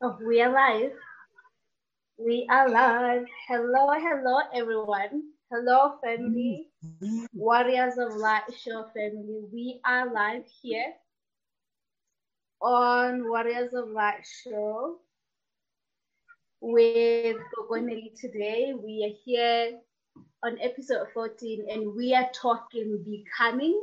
Oh, we are live. We are live. Hello, hello, everyone. Hello, family. Warriors of Light Show family. We are live here on Warriors of Light Show with Gogoneli today. We are here on episode 14 and we are talking becoming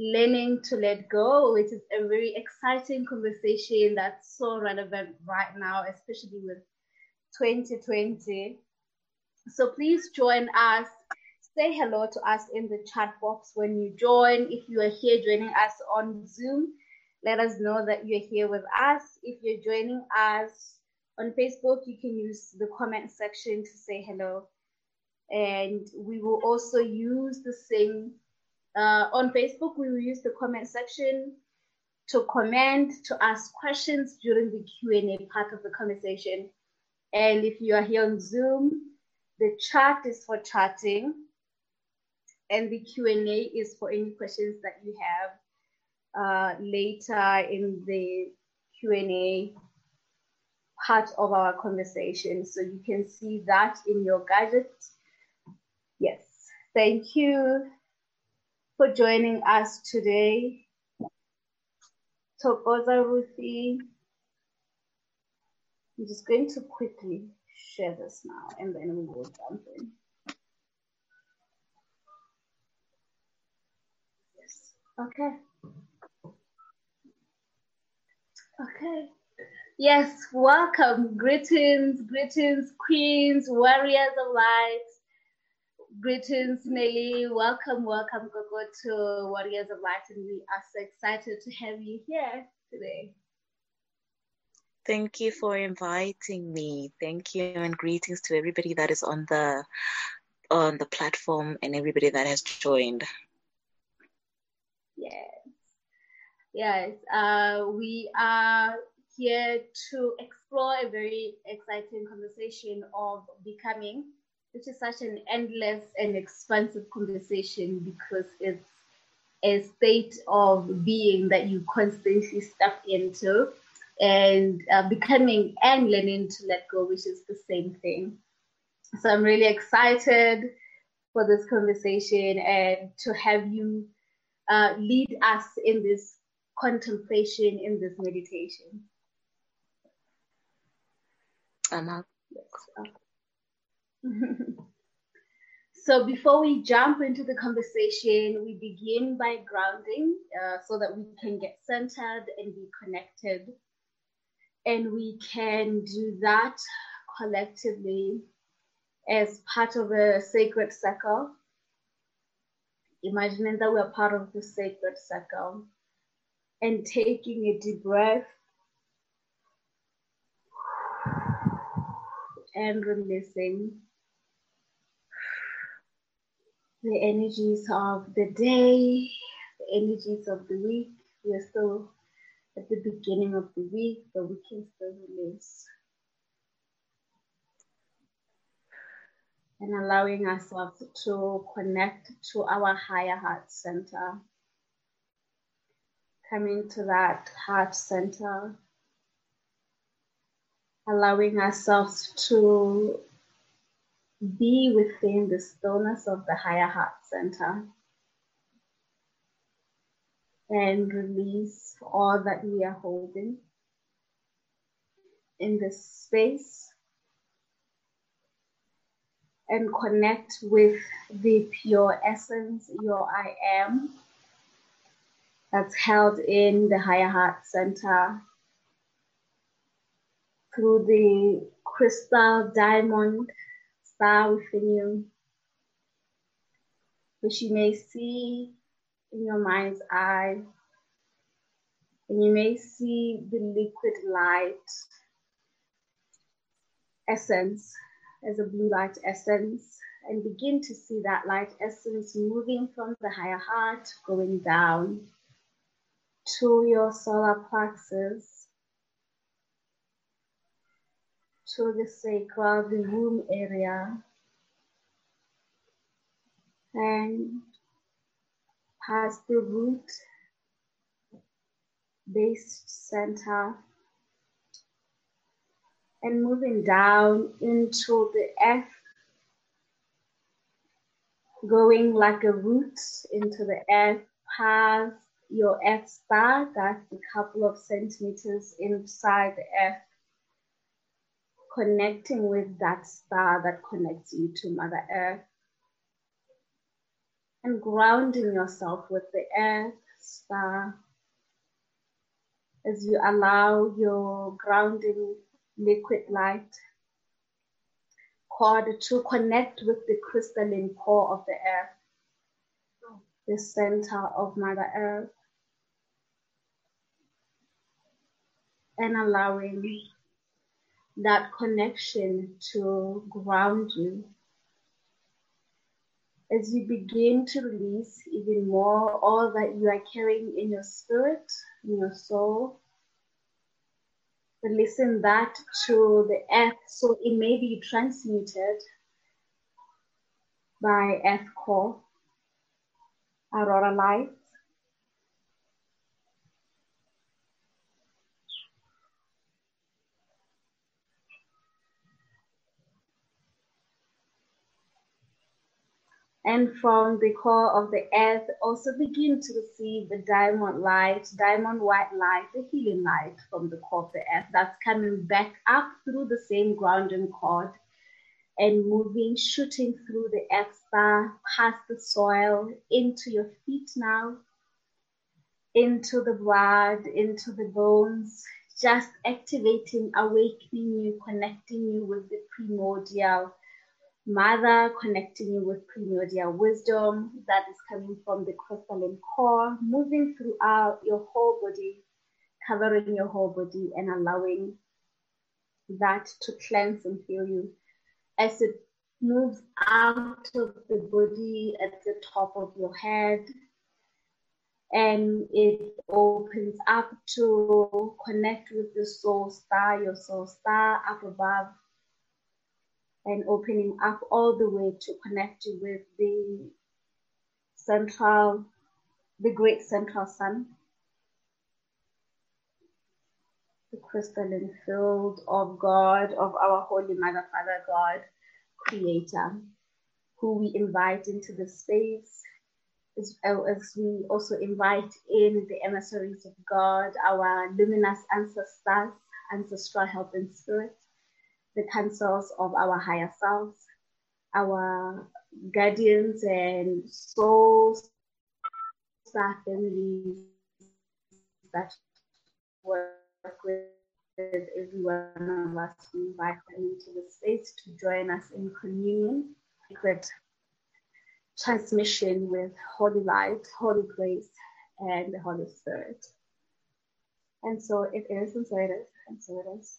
learning to let go, which is a very exciting conversation that's so relevant right now, especially with 2020. So please join us. Say hello to us in the chat box when you join. If you are here joining us on Zoom, let us know that you're here with us. If you're joining us on Facebook, you can use the comment section to say hello. And we will also use the same uh, on Facebook, we will use the comment section to comment, to ask questions during the Q&A part of the conversation. And if you are here on Zoom, the chat is for chatting and the Q&A is for any questions that you have uh, later in the Q&A part of our conversation. So you can see that in your gadget. Yes, thank you for joining us today. Tokoza Ruthie. I'm just going to quickly share this now and then we will jump in. Yes. Okay. Okay. Yes, welcome. Greetings, greetings, queens, warriors of light, Greetings, Nelly. Welcome, welcome, Gogo, to Warriors of Light, and we are so excited to have you here today. Thank you for inviting me. Thank you, and greetings to everybody that is on the on the platform and everybody that has joined. Yes, yes. Uh, we are here to explore a very exciting conversation of becoming which is such an endless and expansive conversation because it's a state of being that you constantly step into and uh, becoming and learning to let go, which is the same thing. So I'm really excited for this conversation and to have you uh, lead us in this contemplation, in this meditation. I'm up. Yes. so before we jump into the conversation, we begin by grounding uh, so that we can get centered and be connected. And we can do that collectively as part of a sacred circle. Imagining that we're part of the sacred circle and taking a deep breath and releasing the energies of the day, the energies of the week. We are still at the beginning of the week, but we can still release. And allowing ourselves to connect to our higher heart center. Coming to that heart center, allowing ourselves to be within the stillness of the higher heart center and release all that we are holding in this space and connect with the pure essence, your I am, that's held in the higher heart center through the crystal diamond star within you, which you may see in your mind's eye. And you may see the liquid light essence. As a blue light essence. And begin to see that light essence moving from the higher heart going down to your solar plexus to the sacral, the womb area, and past the root, base center, and moving down into the earth, going like a root into the earth past your earth star, that's a couple of centimeters inside the earth, connecting with that star that connects you to Mother Earth, and grounding yourself with the earth star as you allow your grounding liquid light cord to connect with the crystalline core of the earth, the center of Mother Earth, and allowing that connection to ground you. As you begin to release even more all that you are carrying in your spirit, in your soul, listen that to the earth so it may be transmuted by earth core, aurora light. And from the core of the earth also begin to receive the diamond light, diamond white light, the healing light from the core of the earth that's coming back up through the same grounding cord and moving, shooting through the earth star, past the soil, into your feet now, into the blood, into the bones, just activating, awakening you, connecting you with the primordial Mother, connecting you with primordial wisdom that is coming from the crystalline core, moving throughout your whole body, covering your whole body, and allowing that to cleanse and heal you. As it moves out of the body at the top of your head and it opens up to connect with the soul star, your soul star up above and opening up all the way to connect you with the central, the great central sun, the crystalline field of God, of our Holy Mother, Father God, Creator, who we invite into the space. As, we also invite in the emissaries of God, our luminous ancestors, ancestral help and spirit, the councils of our higher selves, our guardians and souls, our families that work with every one of us. We invite them into the space to join us in communion, sacred transmission with Holy Light, Holy Grace, and the Holy Spirit. And so it is, and so it is, and so it is.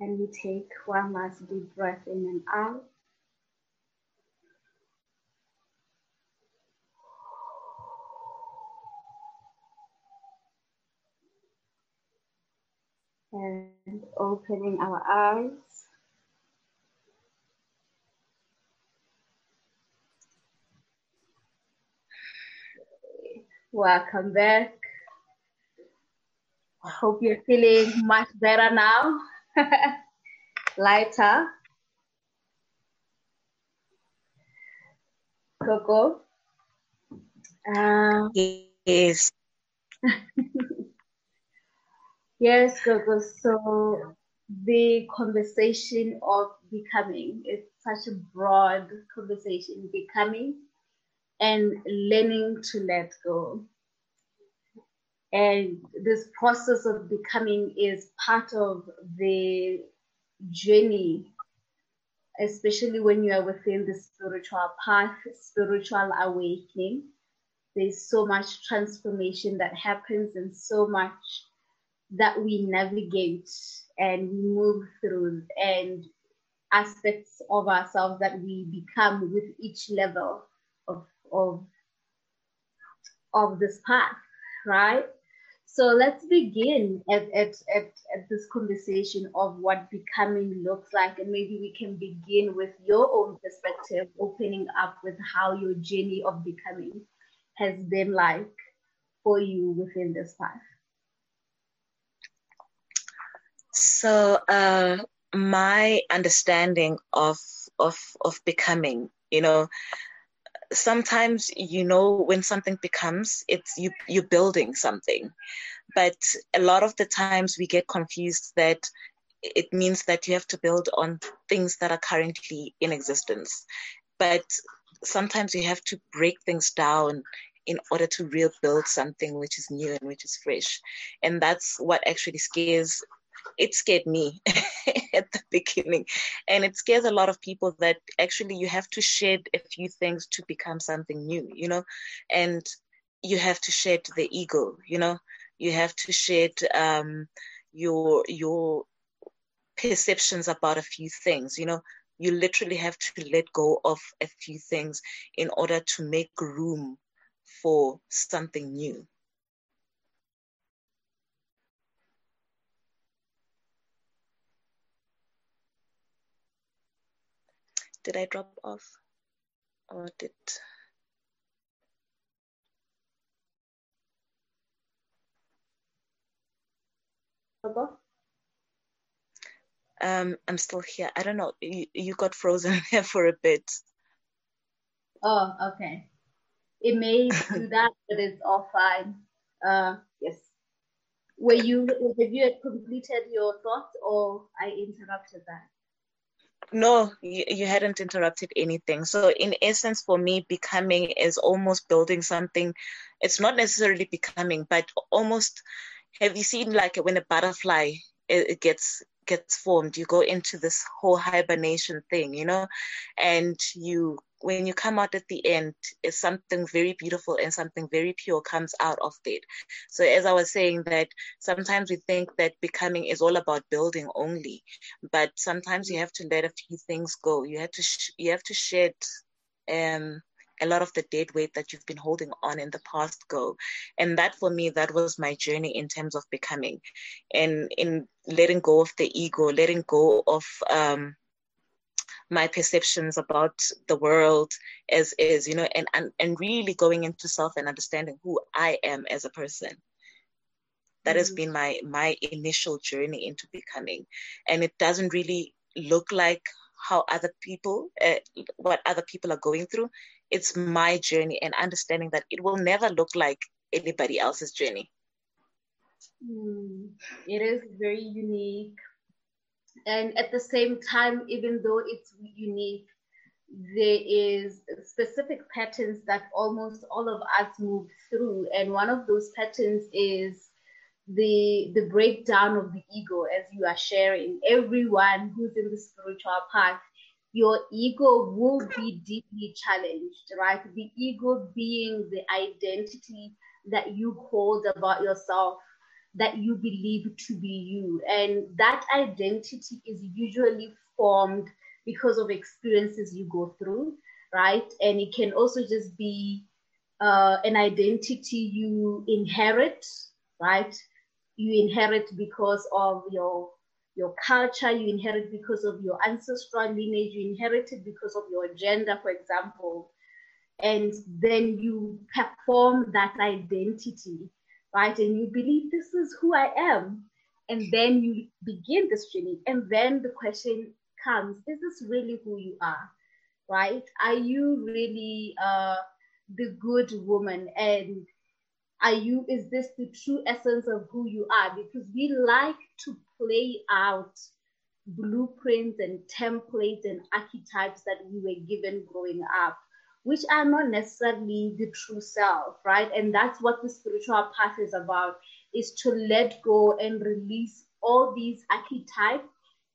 And we take one last deep breath in and out. And opening our eyes. Welcome back. Hope you're feeling much better now. Lighter. Gogo. Um, yes. yes, Gogo. So the conversation of becoming is such a broad conversation, becoming and learning to let go. And this process of becoming is part of the journey, especially when you are within the spiritual path, spiritual awakening. There's so much transformation that happens and so much that we navigate and we move through and aspects of ourselves that we become with each level of, of, of this path, right? So let's begin at, at, at, at, this conversation of what becoming looks like. And maybe we can begin with your own perspective, opening up with how your journey of becoming has been like for you within this path. So, uh, my understanding of of of becoming, you know, sometimes you know when something becomes, it's you you're building something, but a lot of the times we get confused that it means that you have to build on things that are currently in existence. But sometimes you have to break things down in order to rebuild something which is new and which is fresh. And that's what actually scares it scared me at the beginning. And it scares a lot of people that actually you have to shed a few things to become something new you know? And you have to shed the ego you know? You have to shed um, your your perceptions about a few things you know? You literally have to let go of a few things in order to make room for something new did i drop off or did Um, I'm still here. I don't know. You, you got frozen there for a bit. Oh, okay. It may do that, but it's all fine. Uh, yes. Were you have you completed your thoughts, or I interrupted that? No, you, you hadn't interrupted anything. So, in essence, for me, becoming is almost building something. It's not necessarily becoming, but almost. Have you seen like when a butterfly it, it gets gets formed you go into this whole hibernation thing you know and you when you come out at the end is something very beautiful and something very pure comes out of it so as i was saying that sometimes we think that becoming is all about building only but sometimes you have to let a few things go. You have to sh- you have to shed um a lot of the dead weight that you've been holding on in the past go. And that for me that was my journey in terms of becoming. And in letting go of the ego letting go of um, my perceptions about the world as is you know and, and and really going into self and understanding who i am as a person that has mm-hmm. been my my initial journey into becoming and it doesn't really look like how other people uh, what other people are going through it's my journey and understanding that it will never look like anybody else's journey. Mm, it is very unique. And at the same time, even though it's unique, there is specific patterns that almost all of us move through. And one of those patterns is the the breakdown of the ego as you are sharing. Everyone who's in the spiritual path your ego will be deeply challenged, right? The ego being the identity that you hold about yourself, that you believe to be you. And that identity is usually formed because of experiences you go through, right? And it can also just be uh, an identity you inherit, right? You inherit because of your your culture you inherit because of your ancestral lineage, you inherited because of your gender, for example. And then you perform that identity, right? And you believe this is who I am. And then you begin this journey. And then the question comes is this really who you are, right? Are you really uh, the good woman? And are you, is this the true essence of who you are? Because we like to play out blueprints and templates and archetypes that we were given growing up, which are not necessarily the true self, right? And that's what the spiritual path is about, is to let go and release all these archetypes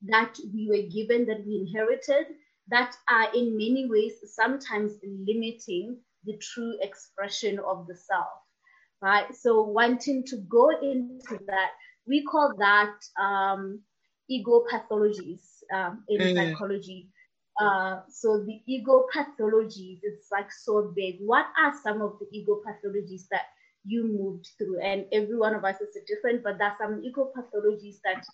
that we were given, that we inherited, that are in many ways sometimes limiting the true expression of the self right? So wanting to go into that, we call that um, ego pathologies um, in mm. psychology. Uh, so the ego pathologies, it's like so big. What are some of the ego pathologies that you moved through? And every one of us is different, but there's some ego pathologies that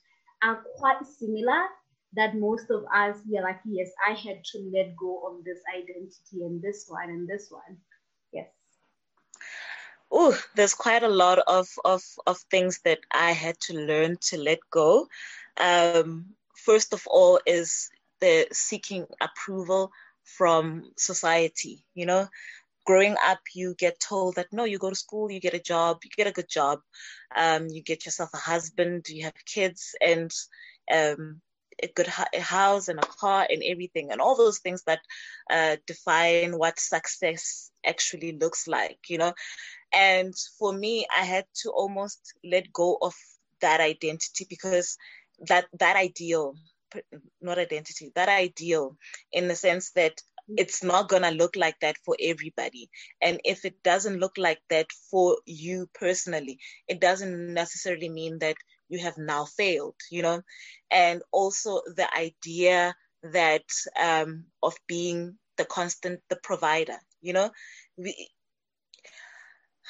are quite similar that most of us we are like, yes, I had to let go of this identity and this one and this one. Yes oh, there's quite a lot of, of, of things that I had to learn to let go. um, first of all is the seeking approval from society you know? Growing up you get told that no you go to school you get a job you get a good job. Um, you get yourself a husband you have kids and um, a good a house and a car and everything and all those things that uh, define what success actually looks like you know? And for me i had to almost let go of that identity because that that ideal not identity that ideal in the sense that it's not going to look like that for everybody. And if it doesn't look like that for you personally it doesn't necessarily mean that you have now failed you know? And also the idea that um, of being the constant the provider you know? We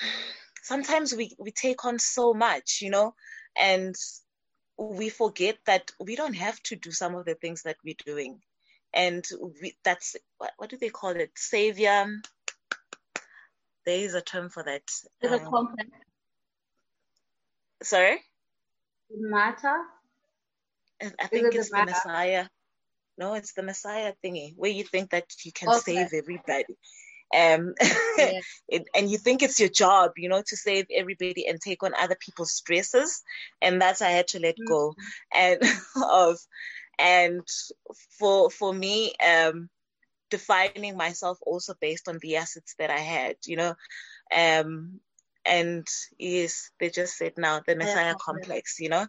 sometimes we we take on so much you know? And we forget that we don't have to do some of the things that we're doing. And we, that's what, what do they call it? Savior. There is a term for that. Um, a complex. Sorry? Matter. I think it's the, the messiah. No it's the messiah thingy where you think that you can okay. save everybody um, yeah. it, and you think it's your job, you know, to save everybody and take on other people's stresses, and that's I had to let mm-hmm. go, and of, and for for me, um, defining myself also based on the assets that I had, you know, um, and yes, they just said now the Messiah yeah. complex, you know.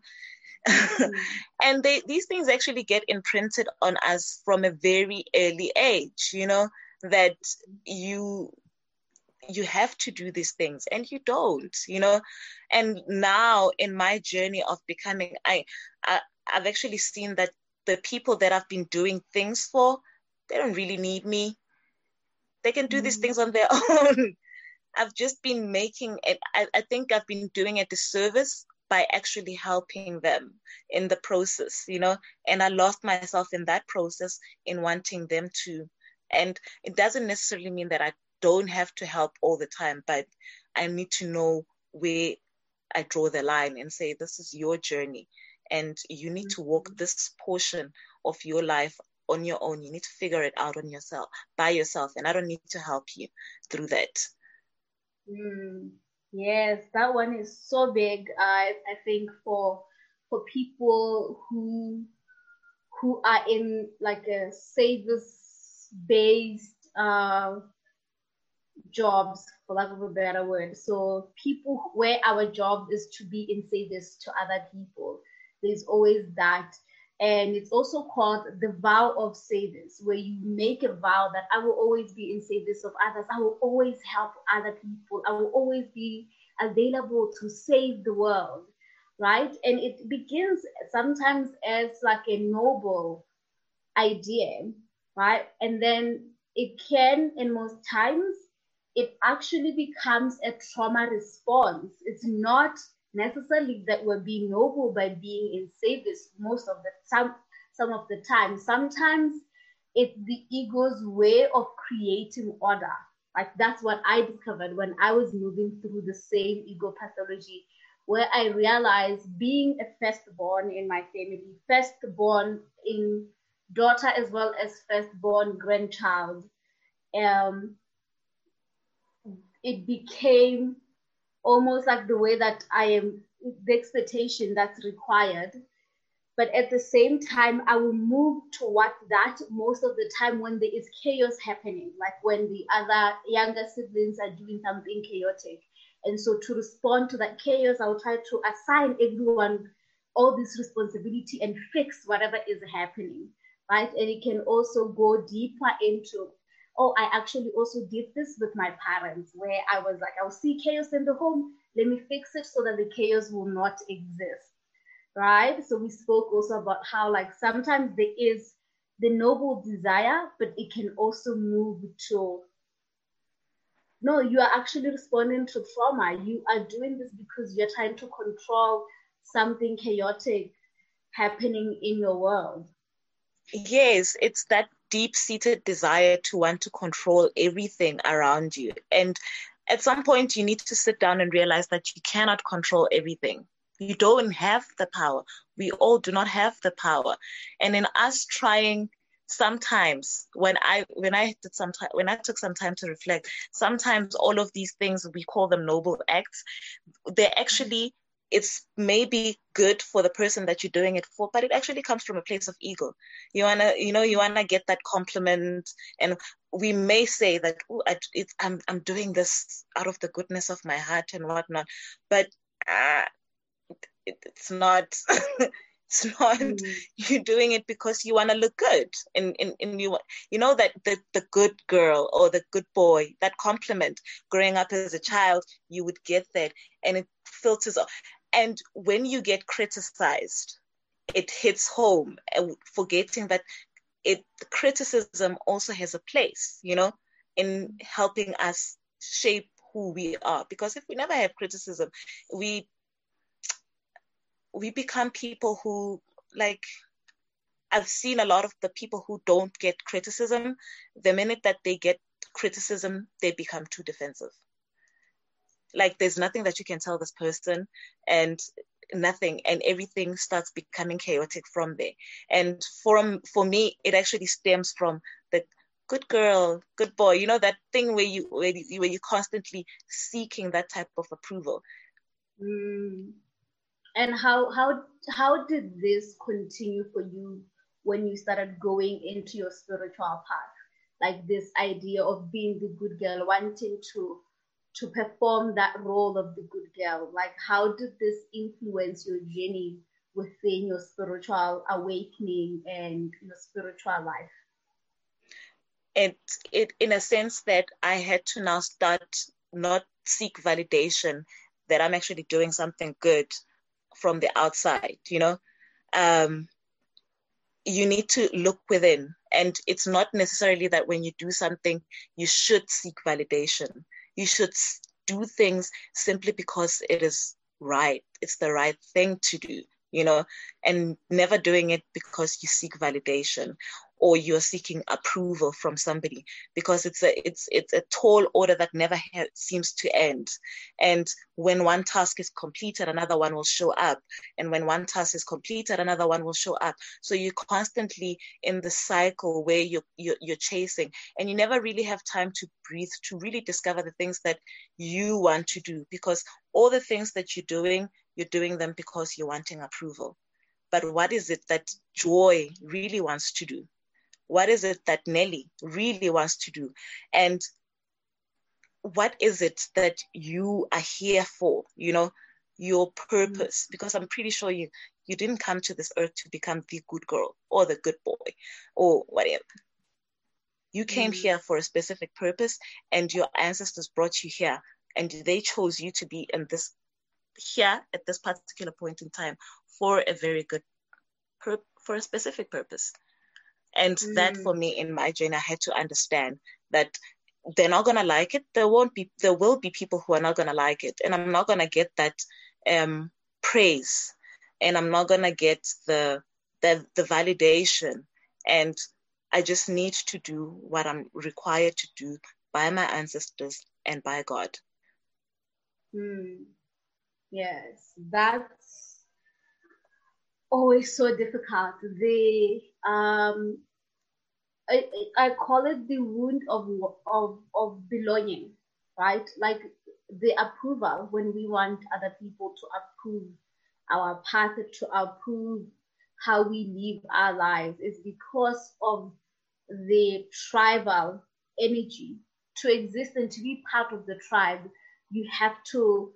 mm-hmm. and they, these things actually get imprinted on us from a very early age, you know that you you have to do these things and you don't you know? And now in my journey of becoming I, I i've actually seen that the people that i've been doing things for they don't really need me. They can do mm-hmm. these things on their own. I've just been making it I, I think i've been doing a disservice by actually helping them in the process you know? And i lost myself in that process in wanting them to and it doesn't necessarily mean that I don't have to help all the time, but I need to know where I draw the line and say, this is your journey. And you need to walk mm-hmm. this portion of your life on your own. You need to figure it out on yourself, by yourself. And I don't need to help you through that. Mm, yes, that one is so big. I I think for for people who who are in like a service based uh, jobs, for lack of a better word. So people where our job is to be in service to other people. There's always that. And it's also called the vow of service, where you make a vow that I will always be in service of others. I will always help other people. I will always be available to save the world, right? And it begins sometimes as like a noble idea, right? And then it can, in most times, it actually becomes a trauma response. It's not necessarily that we're being noble by being in service most of the time, some of the time. Sometimes it's the ego's way of creating order. Like that's what I discovered when I was moving through the same ego pathology, where I realized being a firstborn in my family, firstborn in daughter as well as firstborn grandchild, um, it became almost like the way that I am, the expectation that's required. But at the same time, I will move towards that most of the time when there is chaos happening, like when the other younger siblings are doing something chaotic. And so to respond to that chaos, I'll try to assign everyone all this responsibility and fix whatever is happening right? And it can also go deeper into, oh, I actually also did this with my parents, where I was like, I'll see chaos in the home, let me fix it so that the chaos will not exist, right? So we spoke also about how, like, sometimes there is the noble desire, but it can also move to no, you are actually responding to trauma. You are doing this because you're trying to control something chaotic happening in your world. Yes, it's that deep seated desire to want to control everything around you. And at some point, you need to sit down and realize that you cannot control everything. You don't have the power. We all do not have the power. And in us trying sometimes when I when I did some time when I took some time to reflect, sometimes all of these things we call them noble acts, they're actually it's maybe good for the person that you're doing it for, but it actually comes from a place of ego. You wanna, you know, you wanna get that compliment, and we may say that, oh, I'm I'm doing this out of the goodness of my heart and whatnot, but uh, it, it's not. it's not mm. you doing it because you want to look good and, and, and you you know that the, the good girl or the good boy that compliment growing up as a child you would get that and it filters off and when you get criticized it hits home uh, forgetting that it criticism also has a place you know in helping us shape who we are because if we never have criticism we we become people who like I've seen a lot of the people who don't get criticism, the minute that they get criticism, they become too defensive. Like there's nothing that you can tell this person and nothing and everything starts becoming chaotic from there. And from for me, it actually stems from the good girl, good boy, you know, that thing where you where you where you're constantly seeking that type of approval. Mm and how how how did this continue for you when you started going into your spiritual path like this idea of being the good girl wanting to to perform that role of the good girl like how did this influence your journey within your spiritual awakening and your spiritual life it it in a sense that i had to now start not seek validation that i'm actually doing something good from the outside, you know. Um, you need to look within. And it's not necessarily that when you do something, you should seek validation. You should do things simply because it is right. It's the right thing to do, you know, and never doing it because you seek validation or you're seeking approval from somebody because it's a it's it's a tall order that never ha- seems to end. And when one task is completed another one will show up. And when one task is completed another one will show up. So you're constantly in the cycle where you're, you're, you're chasing. And you never really have time to breathe to really discover the things that you want to do because all the things that you're doing you're doing them because you're wanting approval. But what is it that joy really wants to do what is it that Nelly really wants to do? And what is it that you are here for? You know, your purpose. Because I'm pretty sure you you didn't come to this earth to become the good girl or the good boy or whatever. You came mm here for a specific purpose, and your ancestors brought you here, and they chose you to be in this here at this particular point in time for a very good pur- for a specific purpose. And mm. that for me in my journey, I had to understand that they're not gonna like it. There won't be there will be people who are not gonna like it. And I'm not gonna get that um, praise and I'm not gonna get the the the validation. And I just need to do what I'm required to do by my ancestors and by God. Mm. Yes, that's always so difficult. The um, I, I call it the wound of, of, of belonging, right? Like the approval when we want other people to approve our path, to approve how we live our lives is because of the tribal energy. To exist and to be part of the tribe, you have to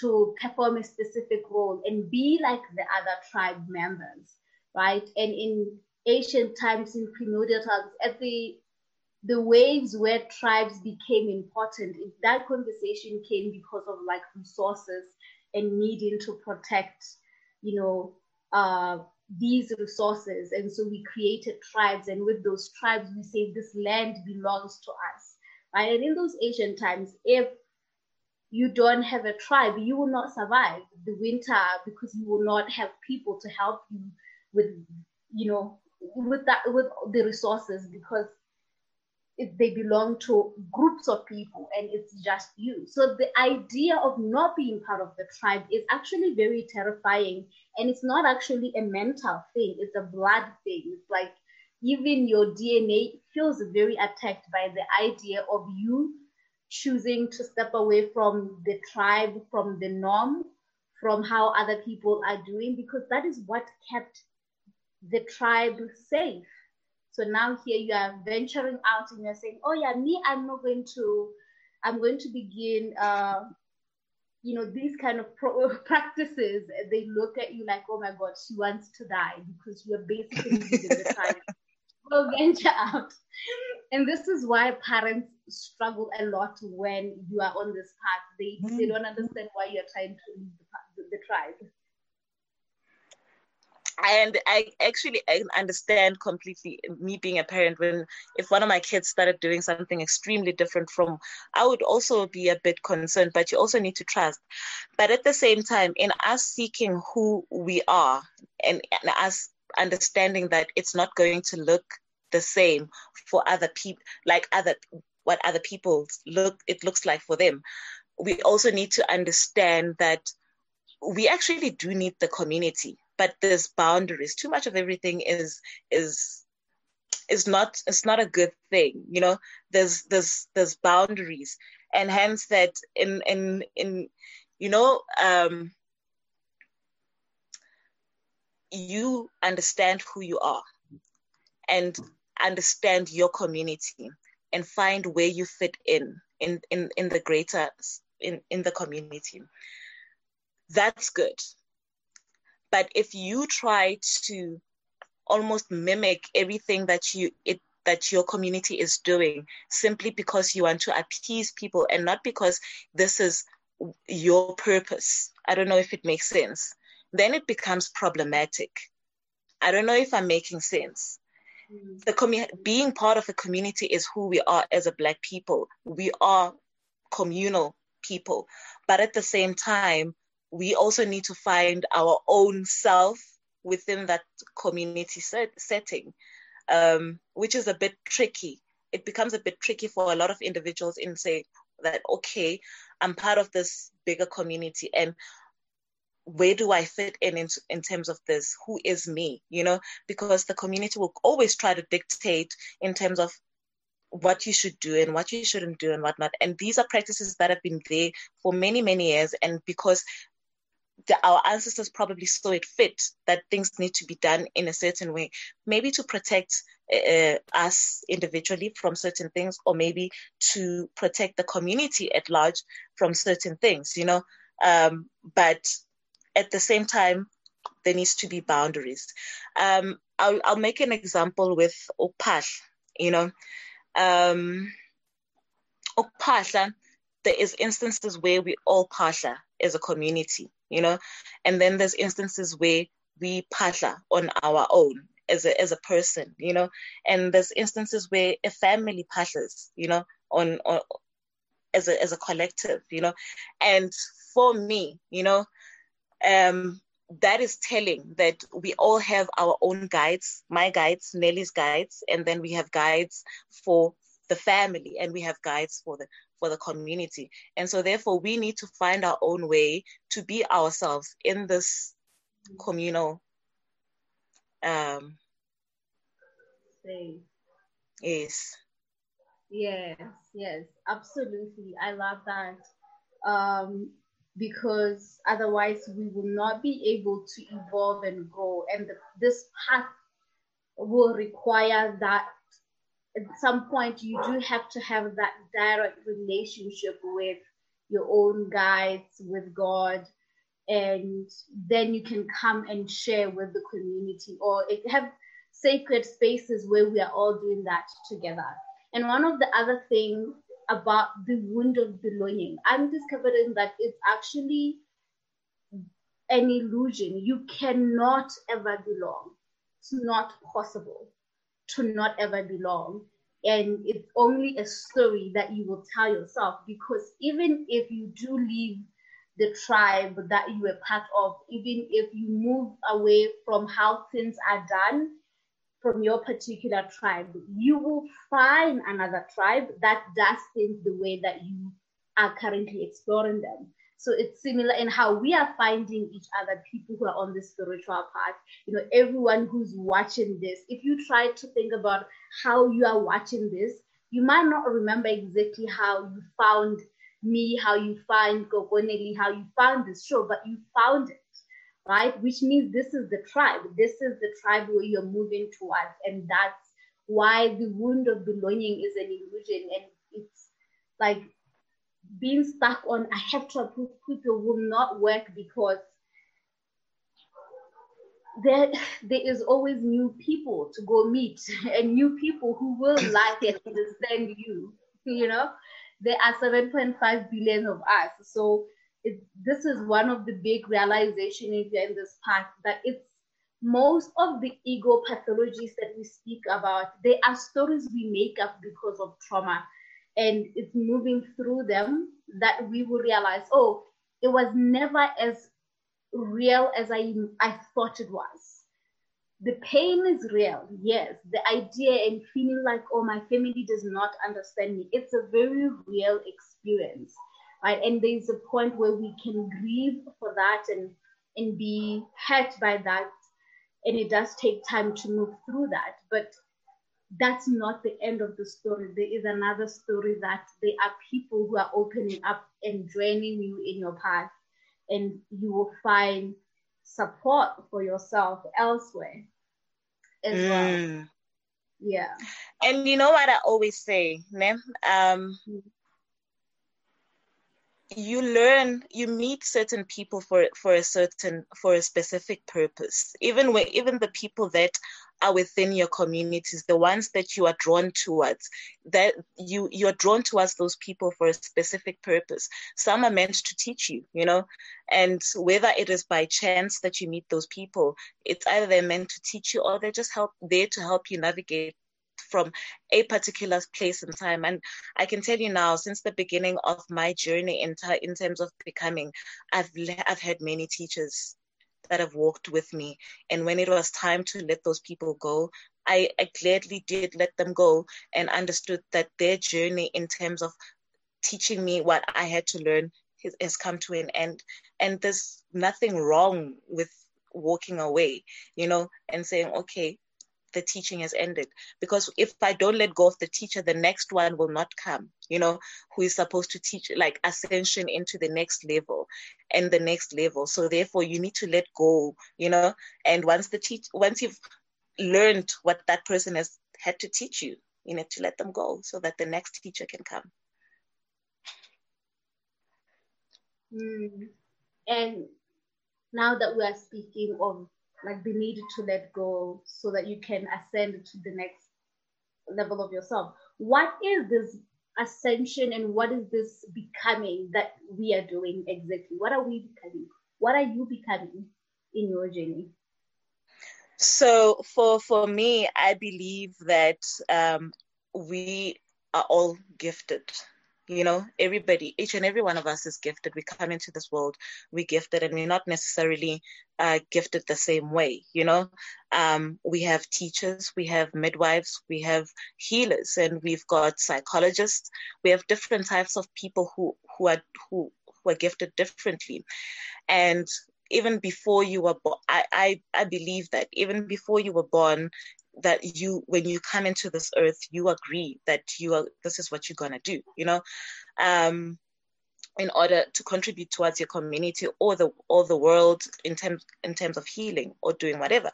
to perform a specific role and be like the other tribe members, right? And in ancient times, in primordial times, at the the waves where tribes became important, that conversation came because of like resources and needing to protect, you know, uh, these resources. And so we created tribes, and with those tribes, we say this land belongs to us, right? And in those ancient times, if you don't have a tribe, you will not survive the winter because you will not have people to help you with, you know, with that with the resources because they belong to groups of people and it's just you. So the idea of not being part of the tribe is actually very terrifying. And it's not actually a mental thing, it's a blood thing. It's like even your DNA feels very attacked by the idea of you choosing to step away from the tribe, from the norm, from how other people are doing, because that is what kept the tribe safe. So now here you are venturing out and you're saying, oh yeah, me, I'm not going to, I'm going to begin, uh, you know, these kind of pro- practices. They look at you like, oh my God, she wants to die because you're basically the tribe. Go venture out. And this is why parents struggle a lot when you are on this path. They, mm-hmm. they don't understand why you're trying to leave the, the, the tribe and I actually understand completely me being a parent when if one of my kids started doing something extremely different from I would also be a bit concerned but you also need to trust but at the same time in us seeking who we are and, and us understanding that it's not going to look the same for other people like other what other people look it looks like for them. We also need to understand that we actually do need the community but there's boundaries. Too much of everything is is is not it's not a good thing you know? There's there's there's boundaries. And hence that in in in you know um you understand who you are and understand your community and find where you fit in in in, in the greater in, in the community that's good but if you try to almost mimic everything that you it that your community is doing simply because you want to appease people and not because this is your purpose. I don't know if it makes sense. Then it becomes problematic. I don't know if I'm making sense. Mm. The commu- being part of a community is who we are as a black people. We are communal people, but at the same time, we also need to find our own self within that community set, setting, um, which is a bit tricky. It becomes a bit tricky for a lot of individuals in say that, okay, I'm part of this bigger community and where do I fit in, in in terms of this? Who is me? You know, because the community will always try to dictate in terms of what you should do and what you shouldn't do and whatnot. And these are practices that have been there for many, many years. And because the, our ancestors probably saw it fit that things need to be done in a certain way, maybe to protect uh, us individually from certain things, or maybe to protect the community at large from certain things, you know. Um, but at the same time, there needs to be boundaries. Um, I'll, I'll make an example with Opash, you know. Um, Opasha, there is instances where we all pasha as a community you know and then there's instances where we pasha on our own as a, as a person you know and there's instances where a family pashas you know on, on as a as a collective you know and for me you know um that is telling that we all have our own guides my guides nelly's guides and then we have guides for the family and we have guides for the for the community. And so, therefore, we need to find our own way to be ourselves in this communal. Um, Yes. Yes, yes, absolutely. I love that. Um, because otherwise, we will not be able to evolve and grow. And the, this path will require that at some point you do have to have that direct relationship with your own guides with god and then you can come and share with the community or have sacred spaces where we are all doing that together and one of the other things about the wound of belonging i'm discovering that it's actually an illusion. You cannot ever belong. It's not possible to not ever belong. And it's only a story that you will tell yourself because even if you do leave the tribe that you were part of, even if you move away from how things are done, from your particular tribe, you will find another tribe that does things the way that you are currently exploring them. So it's similar in how we are finding each other, people who are on the spiritual path. You know, everyone who's watching this, if you try to think about how you are watching this, you might not remember exactly how you found me, how you found Gogoneli, how you found this show, but you found it right? Which means this is the tribe. This is the tribe where you're moving towards. And that's why the wound of belonging is an illusion. And it's like being stuck on a heterotop people will not work because there, there is always new people to go meet and new people who will like and understand you. You know, there are 7.5 billion of us. So this is one of the big realization if you're in this path that it's most of the ego pathologies that we speak about they are stories we make up because of trauma. And it's moving through them that we will realize oh it was never as real as i i thought it was. The pain is real yes. The idea and feeling like oh my family does not understand me. It's a very real experience right? And there's a point where we can grieve for that and and be hurt by that, and it does take time to move through that. But that's not the end of the story. There is another story that there are people who are opening up and joining you in your path, and you will find support for yourself elsewhere as mm. well. Yeah. And you know what I always say, ne? Um, mm-hmm you learn you meet certain people for for a certain for a specific purpose. Even when even the people that are within your communities the ones that you are drawn towards that you you're drawn towards those people for a specific purpose. Some are meant to teach you you know? And whether it is by chance that you meet those people it's either they're meant to teach you or they're just help there to help you navigate from a particular place and time. And I can tell you now, since the beginning of my journey in, in terms of becoming, I've, I've had many teachers that have walked with me. And when it was time to let those people go, I, I gladly did let them go and understood that their journey in terms of teaching me what I had to learn has come to an end. And there's nothing wrong with walking away, you know, and saying, okay, the teaching has ended. Because if I don't let go of the teacher, the next one will not come, you know, who is supposed to teach like ascension into the next level and the next level. So therefore you need to let go, you know, and once the teach once you've learned what that person has had to teach you, you need to let them go so that the next teacher can come. Mm. And now that we are speaking of like the need to let go so that you can ascend to the next level of yourself. What is this ascension and what is this becoming that we are doing exactly? What are we becoming? What are you becoming in your journey? So for for me, I believe that um, we are all gifted you know everybody each and every one of us is gifted. We come into this world we're gifted and we're not necessarily uh, gifted the same way you know? Um, we have teachers we have midwives we have healers and we've got psychologists. We have different types of people who who are who, who are gifted differently. And even before you were born I, I i believe that even before you were born that you when you come into this earth you agree that you are this is what you're going to do you know? Um in order to contribute towards your community or the or the world in terms in terms of healing or doing whatever.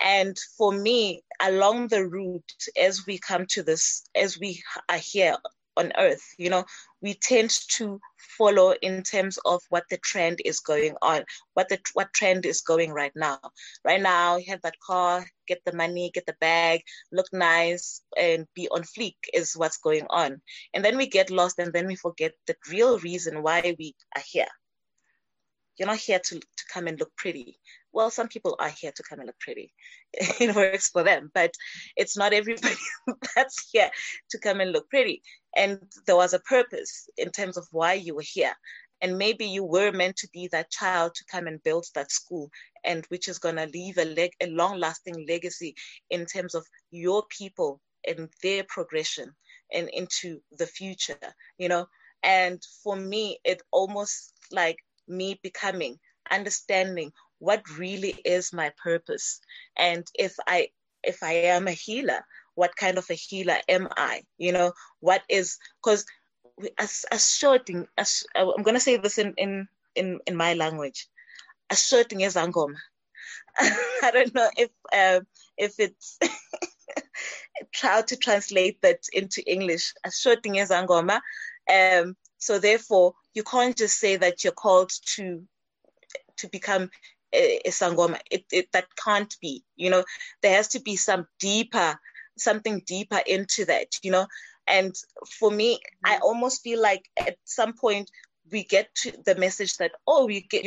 And for me along the route as we come to this as we are here on earth you know we tend to follow in terms of what the trend is going on what the what trend is going right now right now you have that car get the money get the bag look nice and be on fleek is what's going on and then we get lost and then we forget the real reason why we are here you're not here to, to come and look pretty well, some people are here to come and look pretty. it works for them, but it's not everybody that's here to come and look pretty. And there was a purpose in terms of why you were here. and maybe you were meant to be that child to come and build that school and which is going to leave a, leg, a long lasting legacy in terms of your people and their progression and into the future you know and for me it almost like me becoming understanding what really is my purpose and if i if i am a healer what kind of a healer am i? You know what is because as asserting as i'm going to say this in in in, in my language. Asserting is angoma. I don't know if uh, if it's try to translate that into english. Asserting is angoma um so therefore you can't just say that you're called to to become a, a sangoma. It, it that can't be you know. There has to be some deeper something deeper into that you know? And for me i mm. almost feel like at some point we get to the message that oh we get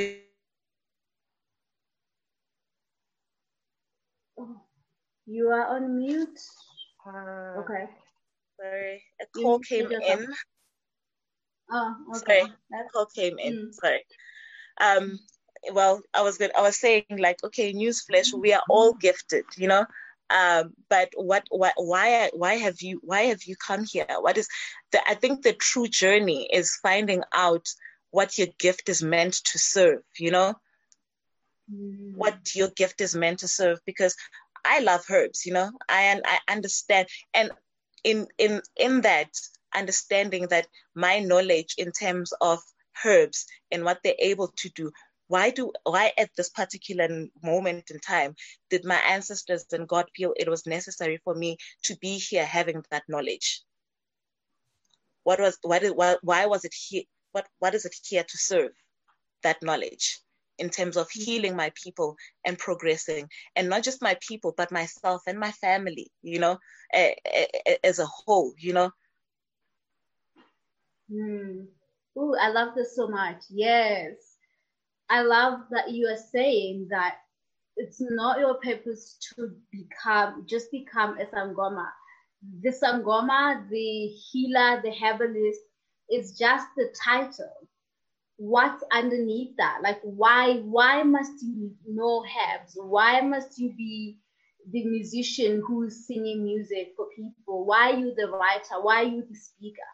you are on mute. Uh, okay. sorry a call you came in. oh okay. Sorry a call came in mm. sorry. Um well i was good i was saying like okay newsflash we are all gifted you know um, but what, what, why, why have you, why have you come here? What is the, I think the true journey is finding out what your gift is meant to serve, you know, mm. what your gift is meant to serve, because I love herbs, you know, I, and I understand. And in, in, in that understanding that my knowledge in terms of herbs and what they're able to do why do why at this particular moment in time did my ancestors and god feel it was necessary for me to be here having that knowledge what was why did why, why was it here what what is it here to serve that knowledge in terms of healing my people and progressing and not just my people but myself and my family you know as a whole you know mm. Ooh, I love this so much. Yes. I love that you are saying that it's not your purpose to become just become a sangoma. The sangoma, the healer, the herbalist is just the title. What's underneath that? Like why why must you know herbs? Why must you be the musician who's singing music for people? Why are you the writer? Why are you the speaker?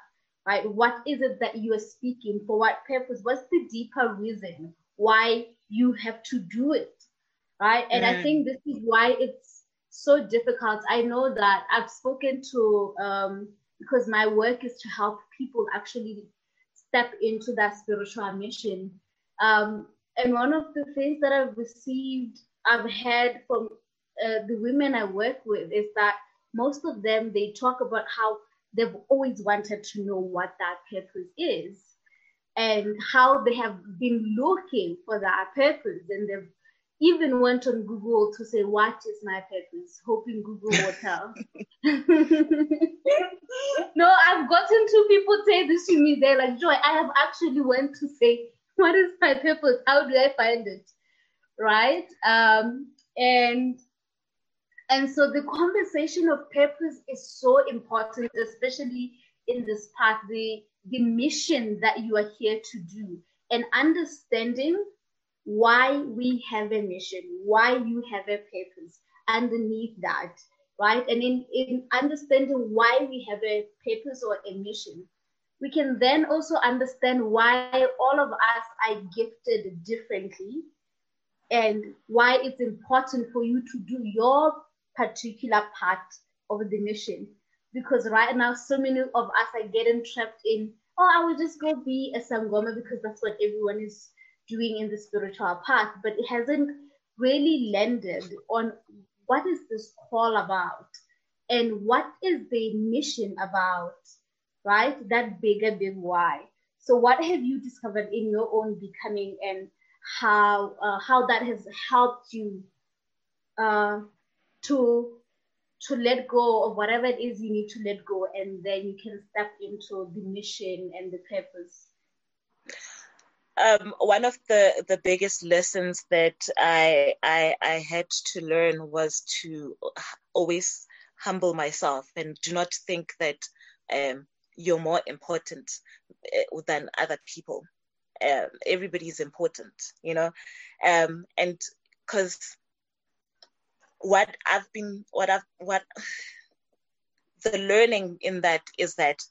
Right? What is it that you are speaking? For what purpose? What's the deeper reason? Why you have to do it right? And mm. i think this is why it's so difficult. I know that i've spoken to um, because my work is to help people actually step into that spiritual mission. Um, and one of the things that i've received i've heard from uh, the women i work with is that most of them they talk about how they've always wanted to know what that purpose is and how they have been looking for that purpose and they've even went on Google to say, what is my purpose? Hoping Google will tell. no, I've gotten two people say this to me. They're like, Joy, I have actually went to say, what is my purpose? How do I find it? Right? Um, and and so the conversation of purpose is so important, especially in this part. The the mission that you are here to do and understanding why we have a mission, why you have a purpose underneath that, right? And in, in understanding why we have a purpose or a mission, we can then also understand why all of us are gifted differently and why it's important for you to do your particular part of the mission because right now so many of us are getting trapped in oh i will just go be a sangoma because that's what everyone is doing in the spiritual path. But it hasn't really landed on what is this call about? And what is the mission about right? That bigger big why. So what have you discovered in your own becoming and how uh, how that has helped you uh, to to let go of whatever it is you need to let go and then you can step into the mission and the purpose um, one of the, the biggest lessons that I, I I had to learn was to always humble myself and do not think that um, you're more important eh, than other people. uh, everybody is important, you know, um, and because what I've been, what I've, what the learning in that is that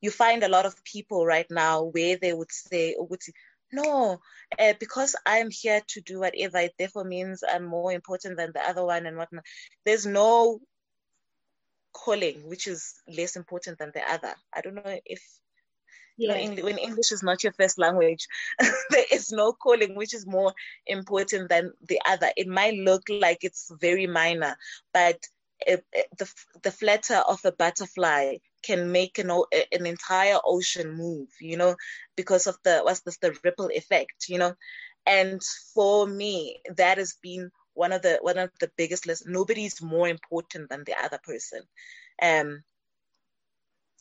you find a lot of people right now where they would say, would say no, uh, because I'm here to do whatever, it therefore means I'm more important than the other one and whatnot. There's no calling which is less important than the other. I don't know if yeah. you know, when English is not your first language, there is no calling which is more important than the other. It might look like it's very minor, but it, it, the the flutter of a butterfly can make an an entire ocean move. You know, because of the what's this the ripple effect. You know, and for me, that has been one of the one of the biggest lessons. Nobody's more important than the other person. Um,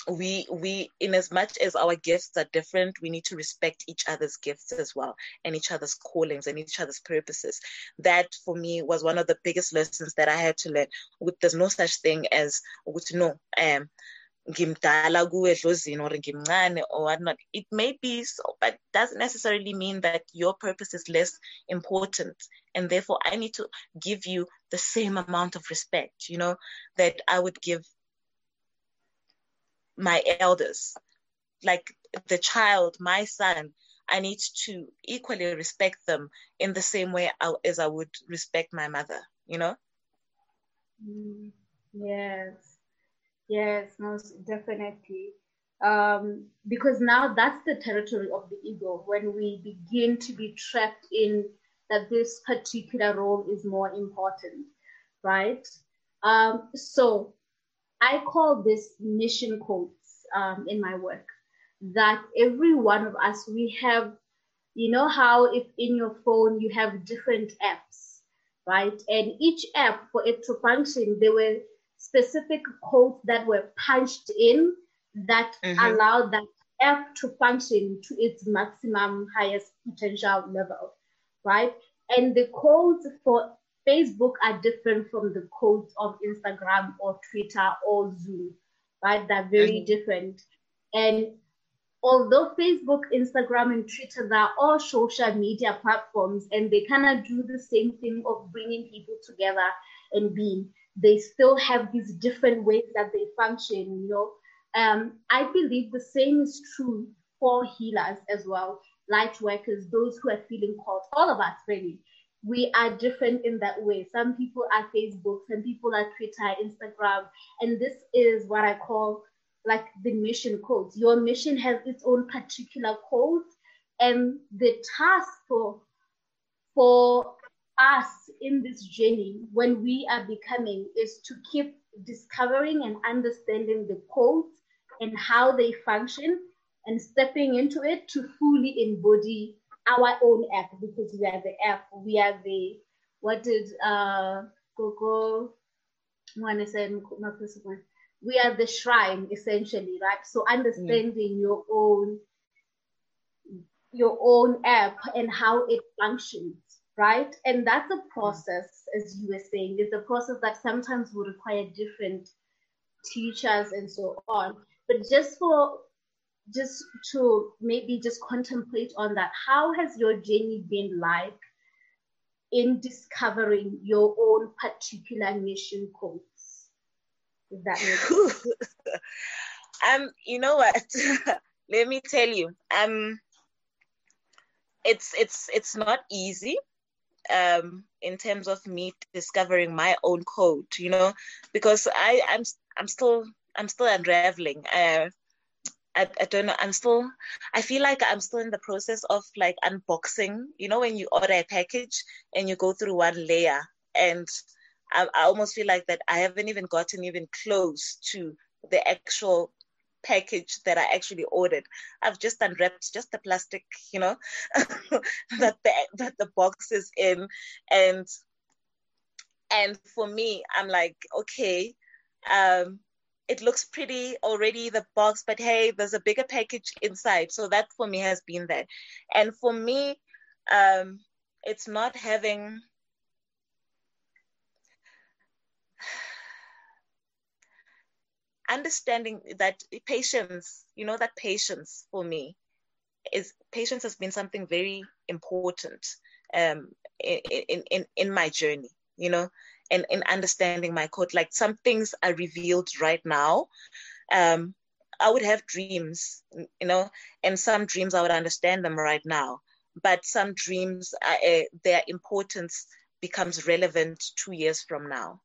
we we in as much as our gifts are different we need to respect each other's gifts as well and each other's callings and each other's purposes. That for me was one of the biggest lessons that i had to learn. With there's no such thing as with no um ngimdala kuwe edlozini or ngimncane or whatnot it may be so but doesn't necessarily mean that your purpose is less important. And therefore i need to give you the same amount of respect you know that i would give my elders, like the child, my son, I need to equally respect them in the same way as I would respect my mother, you know? Mm, yes, yes, most definitely. Um, because now that's the territory of the ego when we begin to be trapped in that this particular role is more important, right? Um, so I call this mission codes um, in my work. That every one of us, we have, you know, how if in your phone you have different apps, right? And each app, for it to function, there were specific codes that were punched in that mm-hmm. allowed that app to function to its maximum highest potential level, right? And the codes for Facebook are different from the codes of Instagram or Twitter or Zoom, right? They're very mm-hmm. different. And although Facebook, Instagram, and Twitter, they're all social media platforms and they kind of do the same thing of bringing people together and being, they still have these different ways that they function, you know. Um, I believe the same is true for healers as well, light workers, those who are feeling called, all of us really we are different in that way. Some people are Facebook, some people are Twitter, Instagram, and this is what I call like the mission codes. Your mission has its own particular codes, and the task for for us in this journey when we are becoming is to keep discovering and understanding the codes and how they function and stepping into it to fully embody our own app because we are the app. We are the what did uh Gogo want to say? We are the shrine essentially, right? So understanding your own your own app and how it functions, right? And that's a process, as you were saying, it's a process that sometimes will require different teachers and so on. But just for just to maybe just contemplate on that. How has your journey been like in discovering your own particular mission codes? If that makes um, you know what? Let me tell you. Um, it's it's it's not easy um in terms of me discovering my own code you know because i i'm i'm still i'm still unraveling uh I, I don't know. I'm still, I feel like I'm still in the process of like unboxing. You know, when you order a package and you go through one layer, and I, I almost feel like that I haven't even gotten even close to the actual package that I actually ordered. I've just unwrapped just the plastic, you know, that the that the box is in, and and for me, I'm like, okay, um, it looks pretty already the box but hey there's a bigger package inside. So that for me has been there and for me um it's not having understanding that patience you know that patience for me is patience has been something very important um, in, in, in my journey, you know, and in understanding my code. Like some things are revealed right now. Um, I would have dreams, you know, and some dreams I would understand them right now, but some dreams, uh, their importance becomes relevant two years from now.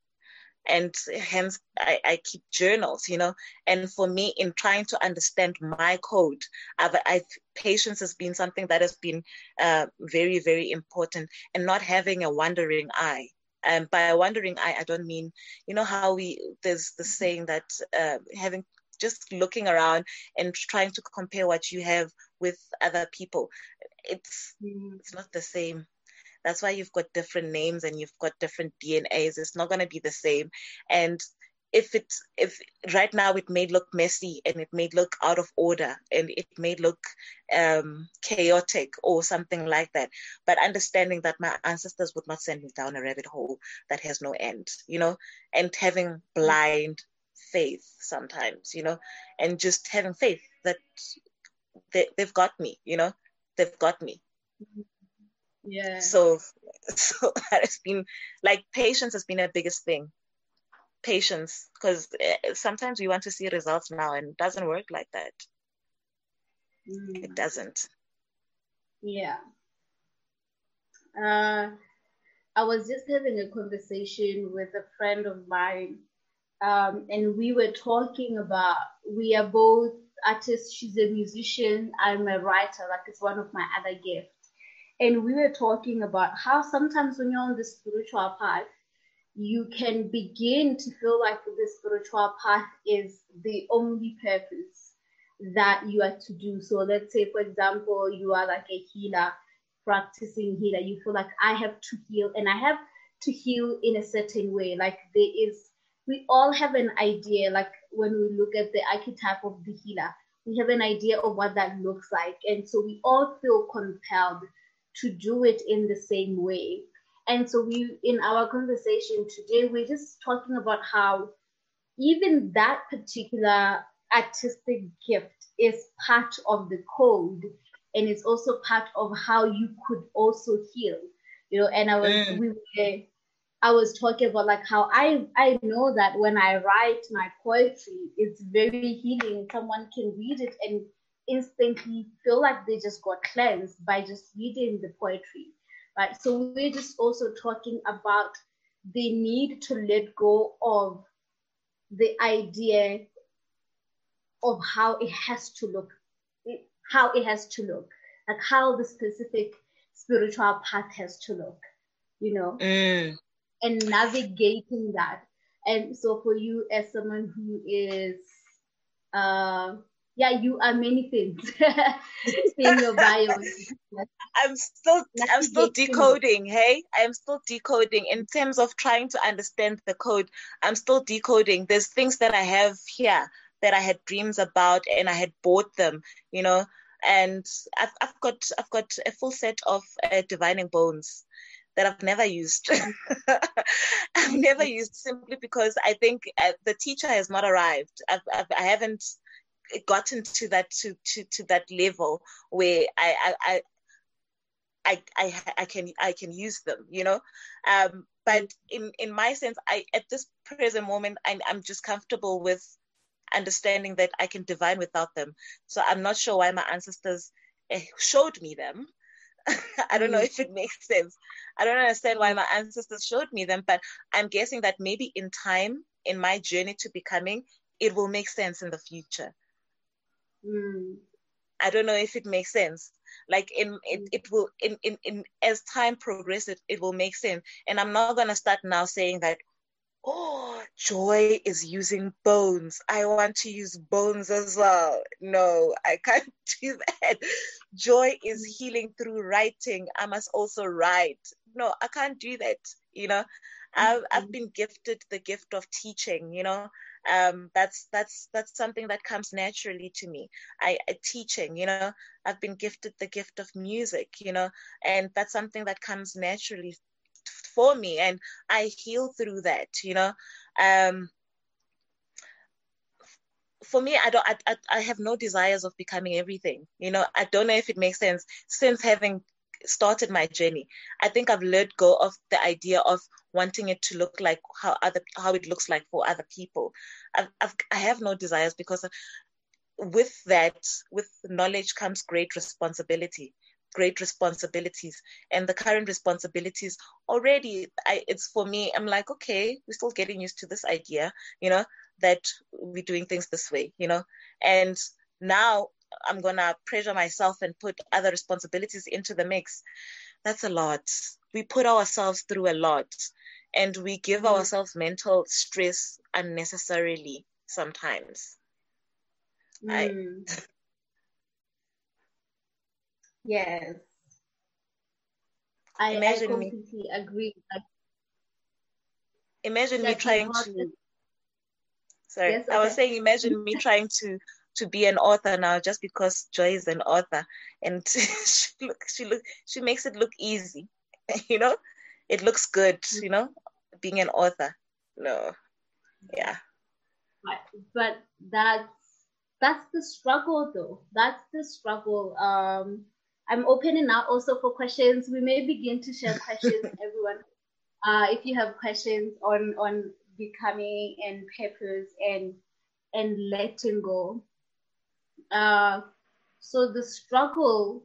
And hence I, I, keep journals you know. And for me in trying to understand my code I've, I've patience has been something that has been uh, very very important. And not having a wandering eye um, by a wandering eye i don't mean you know how we there's the saying that uh, having just looking around and trying to compare what you have with other people it's mm. it's not the same that's why you've got different names and you've got different DNAs. It's not going to be the same. And if it's if right now it may look messy and it may look out of order and it may look um, chaotic or something like that but understanding that my ancestors would not send me down a rabbit hole that has no end you know and having blind faith sometimes you know and just having faith that they, they've got me you know they've got me. Yeah. So, so that has been like patience has been the biggest thing. Patience, because eh, sometimes we want to see results now, and it doesn't work like that. Mm. It doesn't. Yeah. Uh, I was just having a conversation with a friend of mine, um, and we were talking about we are both artists. She's a musician. I'm a writer. Like it's one of my other gifts and we were talking about how sometimes when you're on the spiritual path, you can begin to feel like the spiritual path is the only purpose that you are to do. So let's say, for example, you are like a healer, practicing healer. You feel like I have to heal and I have to heal in a certain way. Like there is, we all have an idea, like when we look at the archetype of the healer, we have an idea of what that looks like. And so we all feel compelled to do it in the same way. And so we in our conversation today, we're just talking about how even that particular artistic gift is part of the code and it's also part of how you could also heal. You know, and I was mm. we were I was talking about like how I I know that when I write my poetry, it's very healing. Someone can read it and instantly feel like they just got cleansed by just reading the poetry, right? So we're just also talking about the need to let go of the idea of how it has to look, how it has to look, like how the specific spiritual path has to look, you know, mm. and navigating that. And so for you as someone who is uh, yeah, you are many things in your bio. I'm still I'm still decoding, hey? I'm still decoding in terms of trying to understand the code. I'm still decoding. There's things that I have here that I had dreams about and I had bought them, you know. And I've, I've got I've got a full set of uh, divining bones that I've never used. I've never used simply because I think uh, the teacher has not arrived. I've, I've, I haven't gotten to that to, to, to that level where I, I, I I, I can I can use them, you know. Um, but in, in my sense, I at this present moment, I, I'm just comfortable with understanding that I can divine without them. So I'm not sure why my ancestors eh, showed me them. I don't know mm. if it makes sense. I don't understand why my ancestors showed me them, but I'm guessing that maybe in time, in my journey to becoming, it will make sense in the future. Mm. I don't know if it makes sense. Like in it, mm. it will in, in, in as time progresses, it it will make sense. And I'm not gonna start now saying that, oh, joy is using bones. I want to use bones as well. No, I can't do that. Joy is mm. healing through writing. I must also write. No, I can't do that. You know, I've, I've mm-hmm. been gifted the gift of teaching, you know, um, that's that's that's something that comes naturally to me. I, I teaching, you know, I've been gifted the gift of music, you know, and that's something that comes naturally for me, and I heal through that, you know. Um, for me, I don't, I, I, I have no desires of becoming everything. You know, I don't know if it makes sense since having started my journey. I think I've let go of the idea of wanting it to look like how other how it looks like for other people. I've, I've I have no desires because with that, with knowledge comes great responsibility great responsibilities and the current responsibilities already I, it's for me i'm like okay we're still getting used to this idea you know that we're doing things this way you know and now I'm gonna pressure myself and put other responsibilities into the mix. That's a lot. We put ourselves through a lot and we give mm-hmm. ourselves mental stress unnecessarily sometimes. Mm. I... yes. I, imagine I completely me, agree. imagine me trying to. Sorry, yes, okay. I was saying, imagine me trying to to be an author now just because Joy is an author and she look she look she makes it look easy. you know? It looks good, you know, being an author. No. Yeah. But, but that's that's the struggle though. That's the struggle. Um I'm opening now also for questions. We may begin to share questions, everyone. Uh, if you have questions on on becoming and purpose and and letting go, uh, so the struggle,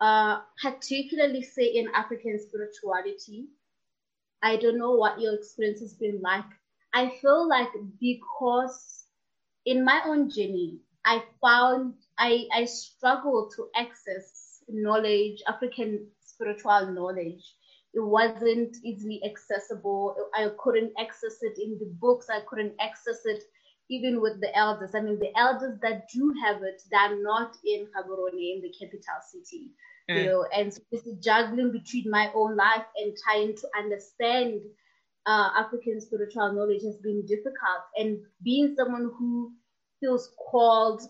uh, particularly say in African spirituality, I don't know what your experience has been like. I feel like because in my own journey, I found I, I struggled to access knowledge, African spiritual knowledge. It wasn't easily accessible. I couldn't access it in the books. I couldn't access it even with the elders. I mean, the elders that do have it, they're not in Gaborone, in the capital city, mm. you know, and so this is juggling between my own life and trying to understand uh, African spiritual knowledge has been difficult. And being someone who feels called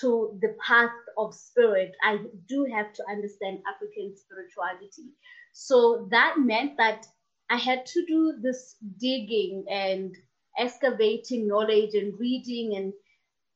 to the path of spirit, I do have to understand African spirituality. So that meant that I had to do this digging and excavating knowledge and reading and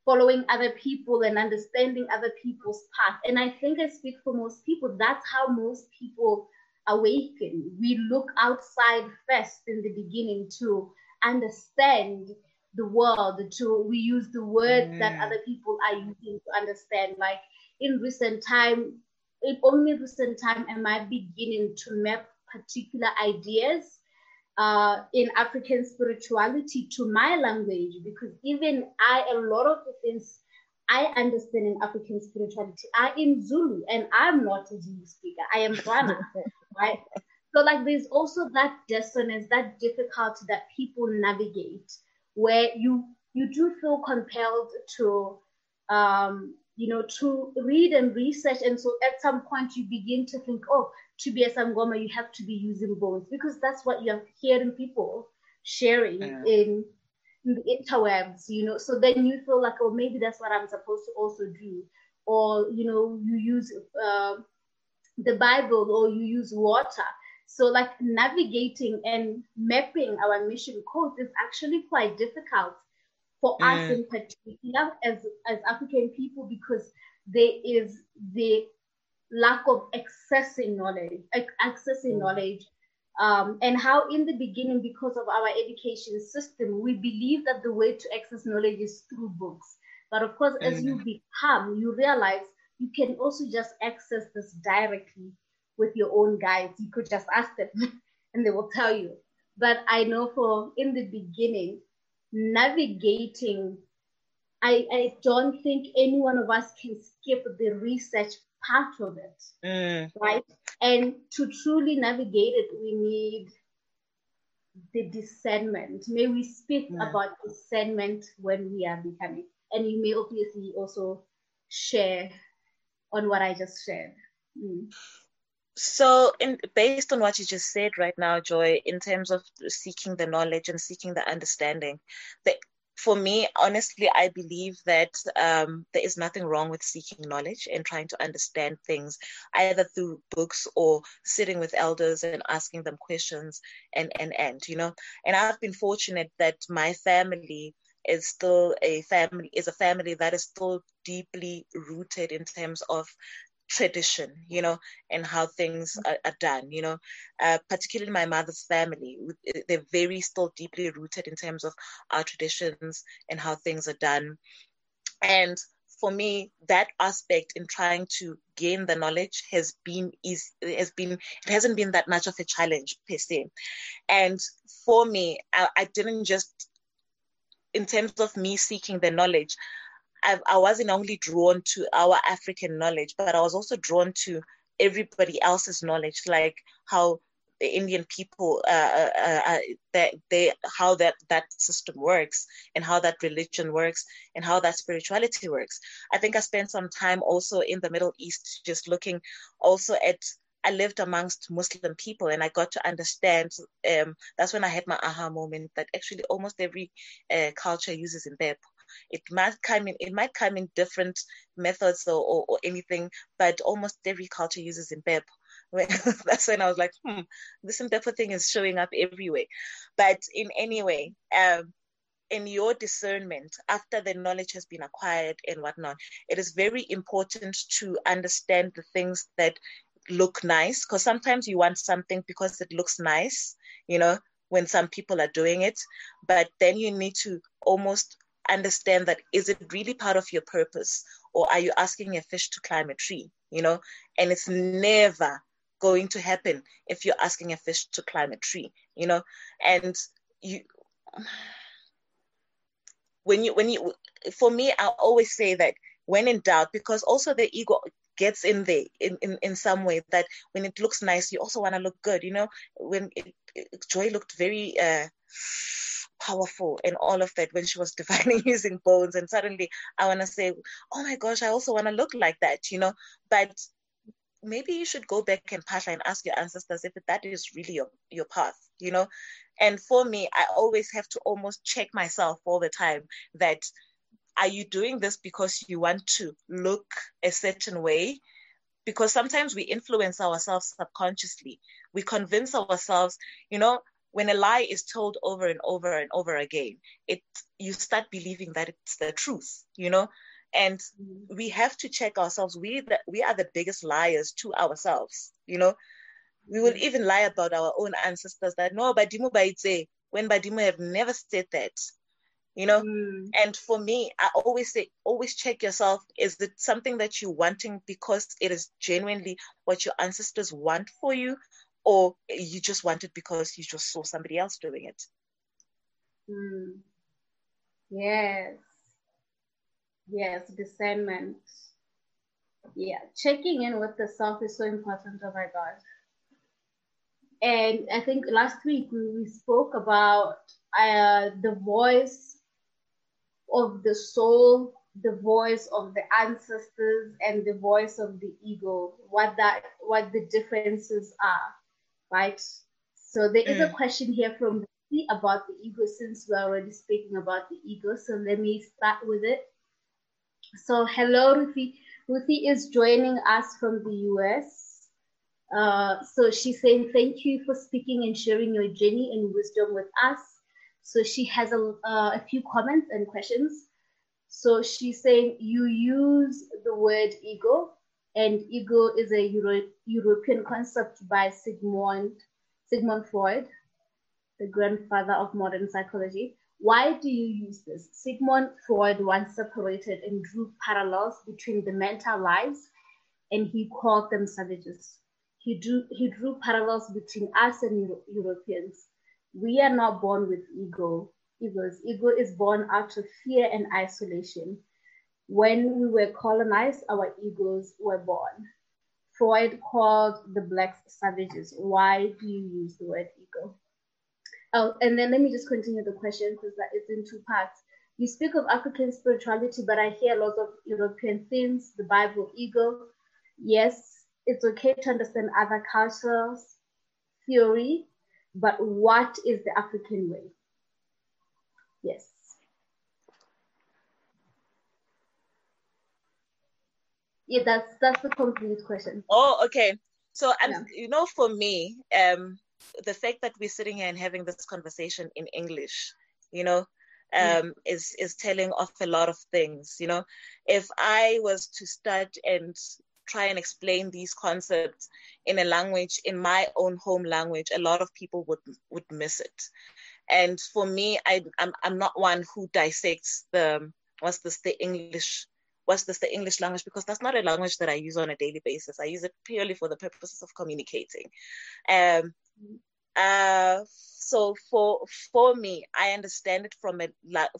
following other people and understanding other people's path. And I think I speak for most people, that's how most people awaken. We look outside first in the beginning to understand the world, to we use the words mm. that other people are using to understand. Like in recent time, in only recent time am I beginning to map particular ideas uh, in African spirituality to my language because even I, a lot of the things I understand in African spirituality are in Zulu and I'm not a Zulu speaker. I am Tswana, right? So like there's also that dissonance, that difficulty that people navigate where you you do feel compelled to um, you know, to read and research. And so at some point you begin to think, oh, to be a Sangoma, you have to be using bones because that's what you're hearing people sharing yeah. in, in the interwebs, you know. So then you feel like, oh, maybe that's what I'm supposed to also do. Or, you know, you use uh, the Bible or you use water. So, like navigating and mapping our mission code is actually quite difficult for mm. us in particular as, as African people because there is the lack of accessing knowledge, accessing mm. knowledge. Um, and how in the beginning, because of our education system, we believe that the way to access knowledge is through books. But of course, as you mm. become, you realize you can also just access this directly with your own guides. You could just ask them and they will tell you. But I know for in the beginning, navigating, I, I don't think any one of us can skip the research part of it, mm. right? And to truly navigate it, we need the discernment. May we speak mm. about discernment when we are becoming. And you may obviously also share on what I just shared. Mm. So, in, based on what you just said right now, Joy, in terms of seeking the knowledge and seeking the understanding, for me, honestly, I believe that um, there is nothing wrong with seeking knowledge and trying to understand things either through books or sitting with elders and asking them questions and and and you know. And I've been fortunate that my family is still a family is a family that is still deeply rooted in terms of tradition, you know, and how things are, are done, you know, uh, particularly my mother's family, they're very still deeply rooted in terms of our traditions and how things are done. And for me, that aspect in trying to gain the knowledge has been is has been it hasn't been that much of a challenge per se. And for me, I, I didn't just in terms of me seeking the knowledge, I, I wasn't only drawn to our African knowledge, but I was also drawn to everybody else's knowledge, like how the Indian people, uh, uh, uh, uh, that they, how that that system works, and how that religion works, and how that spirituality works. I think I spent some time also in the Middle East, just looking also at. I lived amongst Muslim people, and I got to understand. Um, that's when I had my aha moment that actually almost every uh, culture uses Impepho it might come in it might come in different methods or, or, or anything but almost every culture uses Impepho that's when I was like, hmm, this Impepho thing is showing up everywhere. But in any way, um, in your discernment, after the knowledge has been acquired and whatnot, it is very important to understand the things that look nice. Because sometimes you want something because it looks nice, you know, when some people are doing it. But then you need to almost understand that is it really part of your purpose? Or are you asking a fish to climb a tree you know? And it's never going to happen if you're asking a fish to climb a tree you know? And you when you when you for me i always say that when in doubt because also the ego gets in there in, in, in some way that when it looks nice you also want to look good you know? When it, it, joy looked very uh powerful and all of that when she was divining using bones and suddenly i want to say oh my gosh i also want to look like that you know? But maybe you should go back and phahla and ask your ancestors if that is really your, your path you know? And for me i always have to almost check myself all the time that are you doing this because you want to look a certain way? Because sometimes we influence ourselves subconsciously. We convince ourselves you know when a lie is told over and over and over again it you start believing that it's the truth you know? And mm-hmm. we have to check ourselves. We the, we are the biggest liars to ourselves you know? We will mm-hmm. even lie about our own ancestors that no badimu baitse when badimu have never said that you know mm. and for me i always say always check yourself is it something that you're wanting because it is genuinely what your ancestors want for you or you just want it because you just saw somebody else doing it mm. yes Yes, discernment. Yeah, checking in with the self is so important. Oh my God. And I think last week we, we spoke about uh, the voice of the soul, the voice of the ancestors, and the voice of the ego. What that, what the differences are, right? So there is mm. a question here from Ruthie about the ego since we're already speaking about the ego. So let me start with it. So hello, Ruthie. Ruthie is joining us from the US. Uh, so she's saying thank you for speaking and sharing your journey and wisdom with us. So she has a, uh, a few comments and questions. So she's saying you use the word ego, and ego is a Euro European concept by Sigmund Sigmund Freud, the grandfather of modern psychology. Why do you use this? Sigmund Freud once separated and drew parallels between the mental lives and he called them savages. He drew, he drew parallels between us and Euro- Europeans. We are not born with ego, egos. Ego is born out of fear and isolation. When we were colonized, our egos were born. Freud called the blacks savages. Why do you use the word ego? Oh, and then let me just continue the question because that is in two parts. You speak of African spirituality, but I hear lots of European themes, the Bible, ego. Yes, it's okay to understand other cultures, theory, but what is the African way? Yes. Yeah, that's that's the complete question. Oh, okay. So, um, yeah. you know, for me, um, the fact that we're sitting here and having this conversation in English, you know, um, is is telling off a lot of things. You know, if I was to start and try and explain these concepts in a language in my own home language, a lot of people would would miss it. And for me, I I'm I'm not one who dissects the what's this the English what's this the English language because that's not a language that I use on a daily basis. I use it purely for the purposes of communicating. Um, uh, so for for me, I understand it from a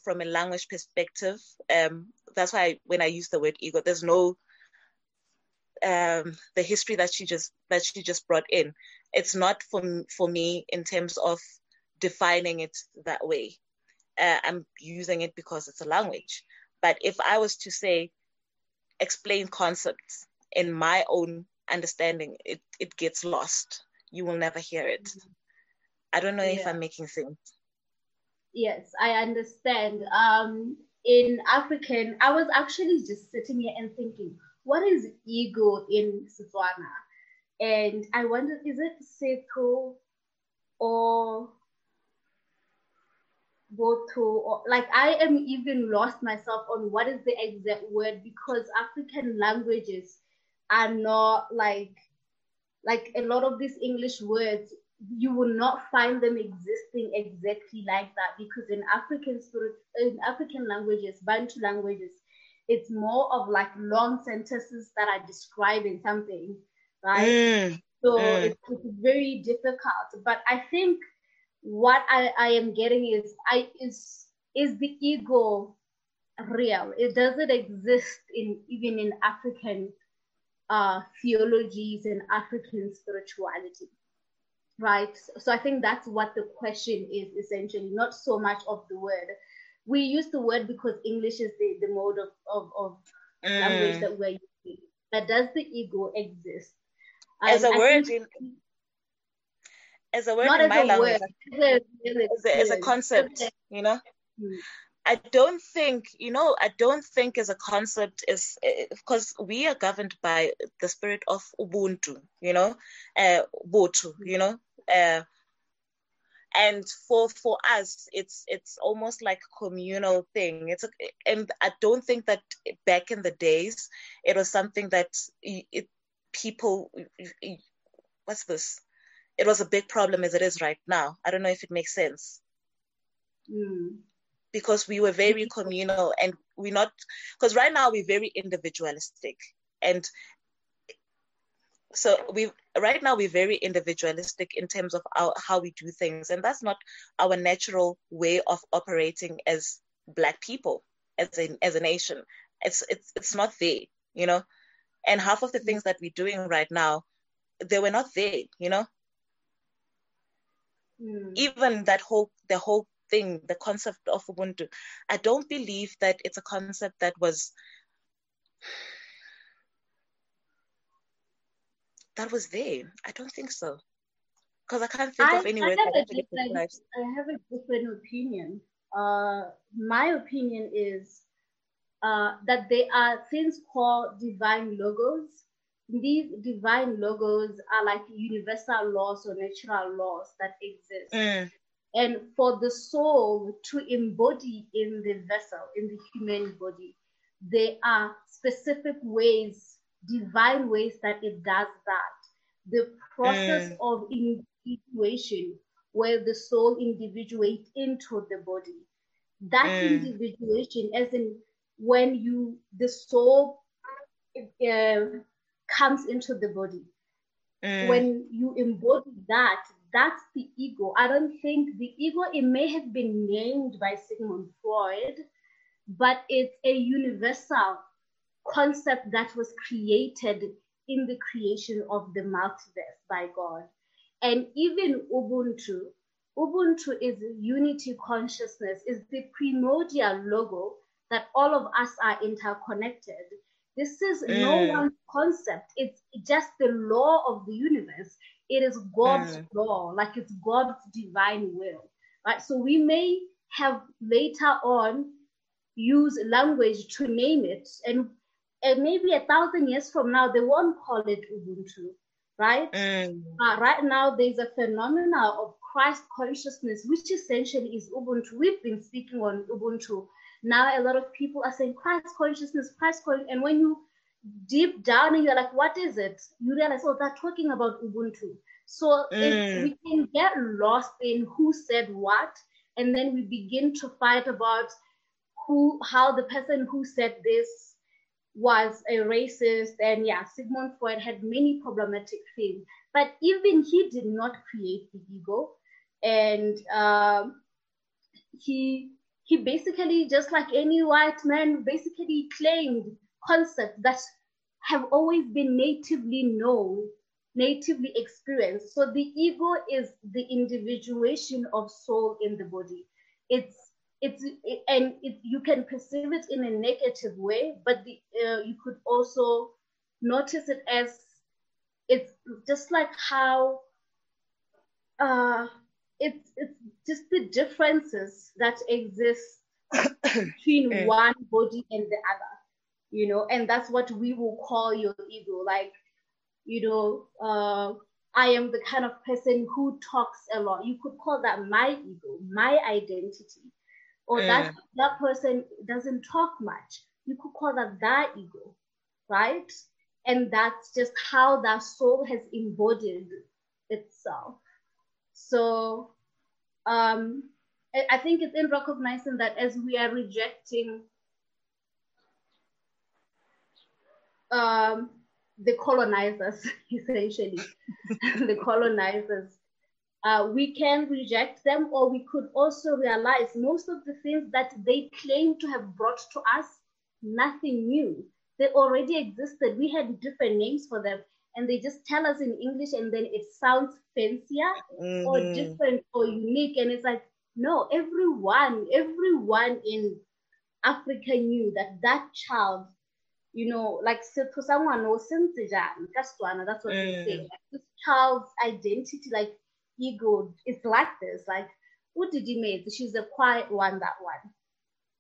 from a language perspective. Um, that's why when I use the word ego, there's no um, the history that she just that she just brought in. It's not for for me in terms of defining it that way. Uh, I'm using it because it's a language. But if I was to say explain concepts in my own understanding, it it gets lost. You will never hear it. Mm-hmm. I don't know yeah. if I'm making sense. Yes, I understand. Um, in African, I was actually just sitting here and thinking, what is ego in Setswana? And I wonder, is it setho or botho? Or like I am even lost myself on what is the exact word because African languages are not like like a lot of these English words you will not find them existing exactly like that because in African spirit in African languages, Bantu languages, it's more of like long sentences that are describing something, right? Mm, so mm. It's, it's very difficult. But I think what I, I am getting is I is is the ego real? It doesn't exist in even in African uh, theologies and African spirituality, right? So I think that's what the question is essentially, not so much of the word we use the word because English is the, the mode of, of, of mm. language that we're using. But does the ego exist? As a I word in as a word in my language, word, as, a, as a concept, you know. Mm. I don't think, you know, I don't think as a concept is because we are governed by the spirit of Ubuntu, you know, uh, Botho, you know, uh, and for for us it's it's almost like a communal thing. It's a, and i don't think that back in the days it was something that it, people what's this? It was a big problem as it is right now. I don't know if it makes sense. Mm. because we were very communal and we're not because right now we're very individualistic. And so we right now we're very individualistic in terms of our, how we do things. And that's not our natural way of operating as black people as a as a nation. It's it's it's not there you know? And half of the things that we're doing right now they were not there you know? Mm. even that whole the whole thing the concept of ubuntu i don't believe that it's a concept that was that was there. I don't think so. Because I can't think I, of any I have, I have a different opinion. Uh, my opinion is uh, that there are things called divine logos. These divine logos are like universal laws or natural laws that exist. Mm. And for the soul to embody in the vessel, in the human body, there are specific ways divine ways that it does that. The process mm. of individuation, where the soul individuates into the body. That mm. individuation, as in when you the soul uh, comes into the body. Mm. When you embody that, that's the ego. I don't think the ego, it may have been named by Sigmund Freud, but it's a universal concept that was created in the creation of the multiverse by God. And even Ubuntu, Ubuntu is unity consciousness, is the primordial logo that all of us are interconnected. This is mm. no one concept, it's just the law of the universe. It is God's mm. law, like it's God's divine will. Right? So we may have later on use language to name it, and and maybe a thousand years from now, they won't call it Ubuntu, right? Mm. Uh, right now, there's a phenomena of Christ consciousness, which essentially is Ubuntu. We've been speaking on Ubuntu. Now a lot of people are saying Christ consciousness, Christ consciousness. And when you deep down and you're like, what is it? You realize, oh, they're talking about Ubuntu. So mm. we can get lost in who said what, and then we begin to fight about who, how the person who said this was a racist. And yeah, Sigmund Freud had many problematic things, but even he did not create the ego, and um, he he basically just like any white man basically claimed concepts that have always been natively known natively experienced. So the ego is the individuation of soul in the body. It's it's it, and it, you can perceive it in a negative way, but the, uh, you could also notice it as it's just like how uh, it's it's just the differences that exist between mm. one body and the other, you know, and that's what we will call your ego. Like you know, uh, I am the kind of person who talks a lot. You could call that my ego, my identity. Or mm. that that person doesn't talk much. You could call that that ego, right? And that's just how that soul has embodied itself. So um, I think it's in recognizing that as we are rejecting um, the colonizers, essentially, the colonizers. Uh, we can reject them, or we could also realize most of the things that they claim to have brought to us, nothing new. They already existed. We had different names for them, and they just tell us in English, and then it sounds fancier mm-hmm. or different or unique. And it's like, no, everyone, everyone in Africa knew that that child you know, like setho sa ngwana o sentse jang ka Setswana, that's what mm. they say. Like, this child's identity, like ego, it's like this. Like, what did you make? She's a quiet one, that one.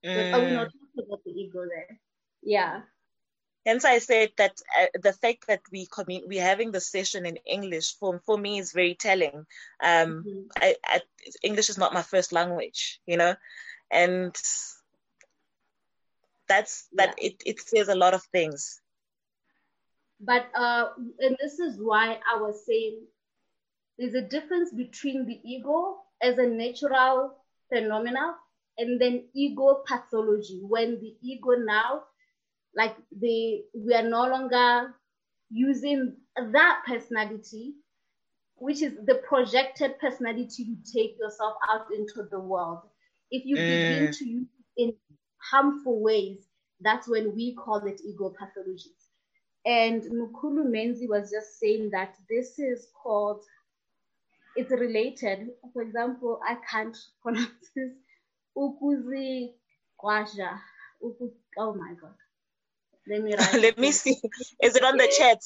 Mm. But are we not talking about the ego there? Yeah. Hence, I said that uh, the fact that we commun- we're having the session in English for for me is very telling. Um, mm-hmm. I, I, English is not my first language, you know, and that's that yeah. it, it says a lot of things but uh and this is why i was saying there's a difference between the ego as a natural phenomena and then ego pathology. When the ego now like the we are no longer using that personality which is the projected personality you take yourself out into the world. If you begin eh. to use it in harmful ways, that's when we call it ego pathologies. And Mkhulu Menzi was just saying that this is called, it's related. For example, I can't pronounce this. Ukuzi Kwaja. Oh my God. Let me write. Let me see. Is it on the chat?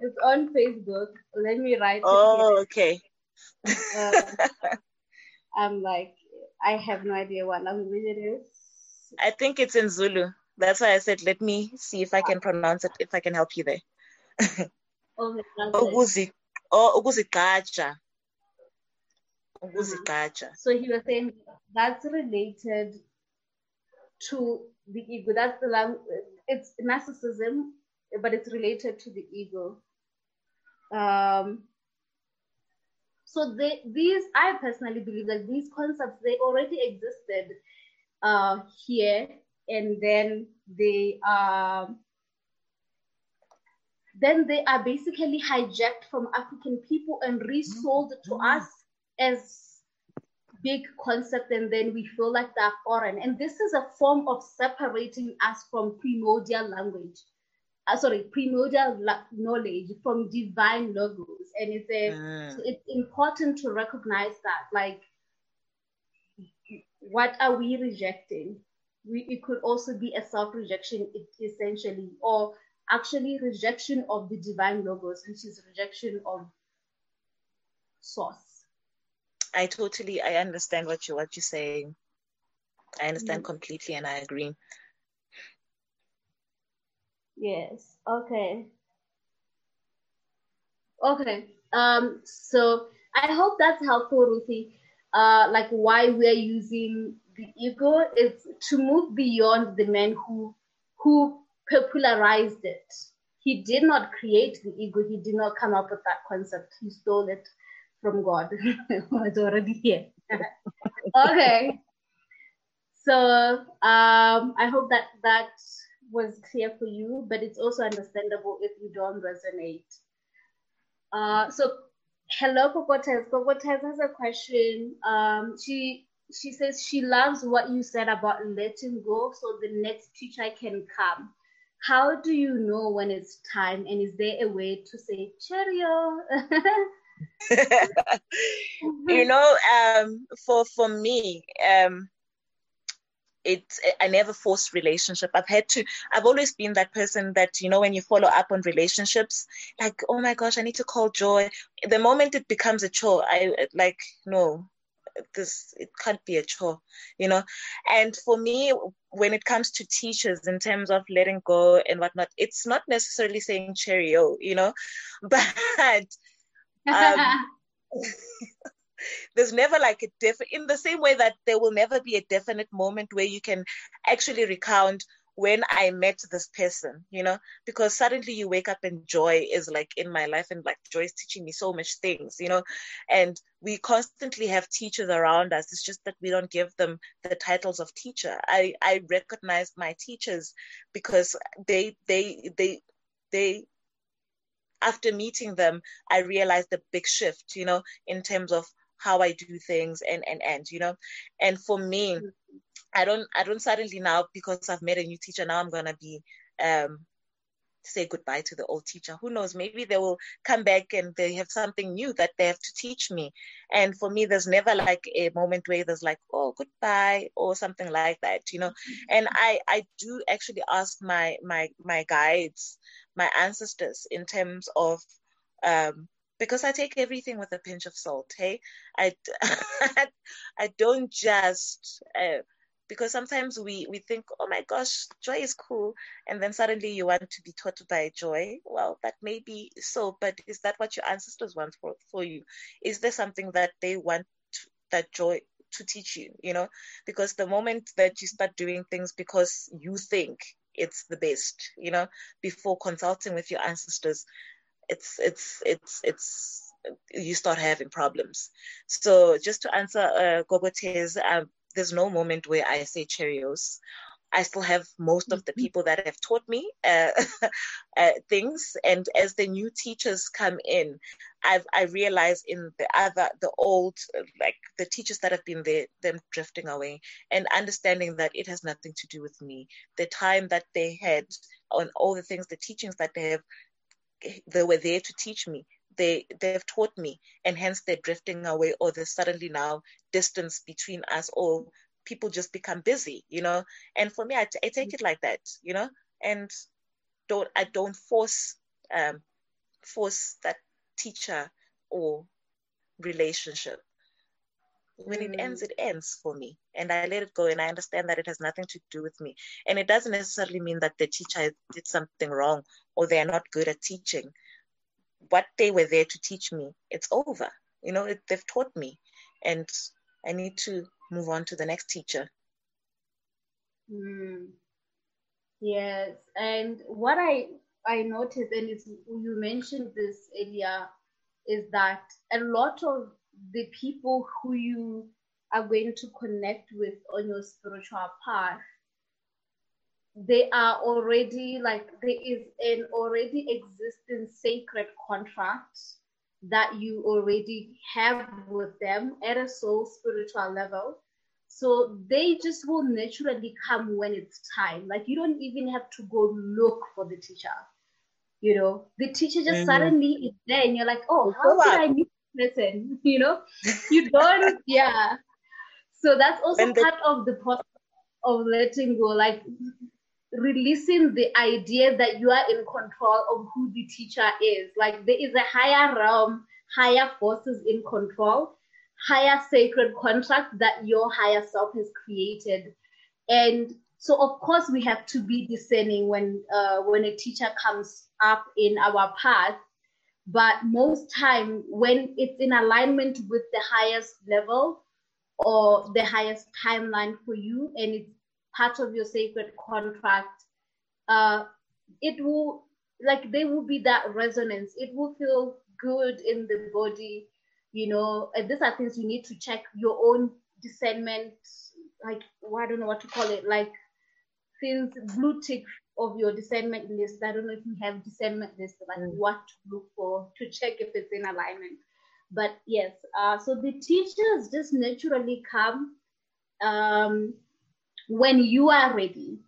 It's on Facebook. Let me write. Oh, okay. Um, I'm like, I have no idea what language it is. I think it's in Zulu. That's why I said, let me see if I can pronounce it, if I can help you there. Ukuzi, oh, ukuzigqaja. Ukuzigqaja. So he was saying that's related to the ego. That's the. It's narcissism, but it's related to the ego. Um, so they, these, I personally believe that these concepts they already existed uh, here, and then they are um, then they are basically hijacked from African people and resold to mm-hmm. us as big concept and then we feel like they're foreign and this is a form of separating us from primordial language uh, sorry primordial la- knowledge from divine logos and it's a, mm. so it's important to recognize that like what are we rejecting? We, it could also be a self-rejection essentially, or actually rejection of the divine logos, which is rejection of source. I totally I understand what you what you're saying. I understand mm completely and I agree. Yes. Okay. Okay. Um, so I hope that's helpful, Ruthie. Uh, like why we're using the ego is to move beyond the man who who popularized it. He did not create the ego. He did not come up with that concept. He stole it from God. it's already here. okay. So um, I hope that that was clear for you, but it's also understandable if you don't resonate. Uh, so hello, Cocotes. Cocotes has a question. Um, she she says she loves what you said about letting go so the next teacher can come. How do you know when it's time? And is there a way to say cheerio? you know, um, for for me, um, it's I never forced relationship. I've had to. I've always been that person that you know when you follow up on relationships, like oh my gosh, I need to call Joy. The moment it becomes a chore, I like no, this it can't be a chore, you know. And for me, when it comes to teachers in terms of letting go and whatnot, it's not necessarily saying cheerio, you know, but um, there's never like a different in the same way that there will never be a definite moment where you can actually recount when I met this person, you know, because suddenly you wake up and joy is like in my life and like joy is teaching me so much things, you know, and we constantly have teachers around us. It's just that we don't give them the titles of teacher. I, I recognize my teachers because they, they, they, they, after meeting them, I realized the big shift, you know, in terms of how I do things and, and, and, you know, and for me, mm-hmm I don't I don't suddenly now because I've met a new teacher now I'm gonna be um say goodbye to the old teacher. Who knows? Maybe they will come back and they have something new that they have to teach me. And for me, there's never like a moment where there's like, oh, goodbye or something like that, you know. And I I do actually ask my my my guides, my ancestors, in terms of um because I take everything with a pinch of salt. Hey, I I don't just. Uh, because sometimes we we think oh my gosh joy is cool and then suddenly you want to be taught by joy well that may be so but is that what your ancestors want for, for you is there something that they want to, that joy to teach you you know because the moment that you start doing things because you think it's the best you know before consulting with your ancestors it's it's it's it's you start having problems so just to answer uh, Gogote's um, there's no moment where I say Cheerios. I still have most of the mm-hmm. people that have taught me uh, uh, things, and as the new teachers come in, I've I realize in the other the old like the teachers that have been there, them drifting away, and understanding that it has nothing to do with me. The time that they had on all the things, the teachings that they have, they were there to teach me. They they've taught me and hence they're drifting away or there's suddenly now distance between us or people just become busy you know? And for me I, t- I take it like that you know? And don't i don't force um force that teacher or relationship when it ends, it ends for me. And I let it go and I understand that it has nothing to do with me. And it doesn't necessarily mean that the teacher did something wrong or they're not good at teaching what they were there to teach me, it's over. You know, it, they've taught me, and I need to move on to the next teacher. Mm. Yes, and what I I noticed, and it's, you mentioned this earlier, is that a lot of the people who you are going to connect with on your spiritual path they are already like there is an already existing sacred contract that you already have with them at a soul spiritual level. So they just will naturally come when it's time. Like you don't even have to go look for the teacher you know? The teacher just mm-hmm. suddenly is there and you're like oh how did i meet person you know you don't yeah so that's also part of the process of letting go like releasing the idea that you are in control of who the teacher is. Like there is a higher realm, higher forces in control, higher sacred contract that your higher self has created. And so of course we have to be discerning when uh, when a teacher comes up in our path. But most time when it's in alignment with the highest level or the highest timeline for you and it's part of your sacred contract uh, it will like there will be that resonance. It will feel good in the body you know. And these are things you need to check your own discernment like well, i don't know what to call it like things blue tick of your discernment list i don't know if you have discernment list like mm. what to look for to check if it's in alignment. But yes uh, so the teachers just naturally come um, when you are ready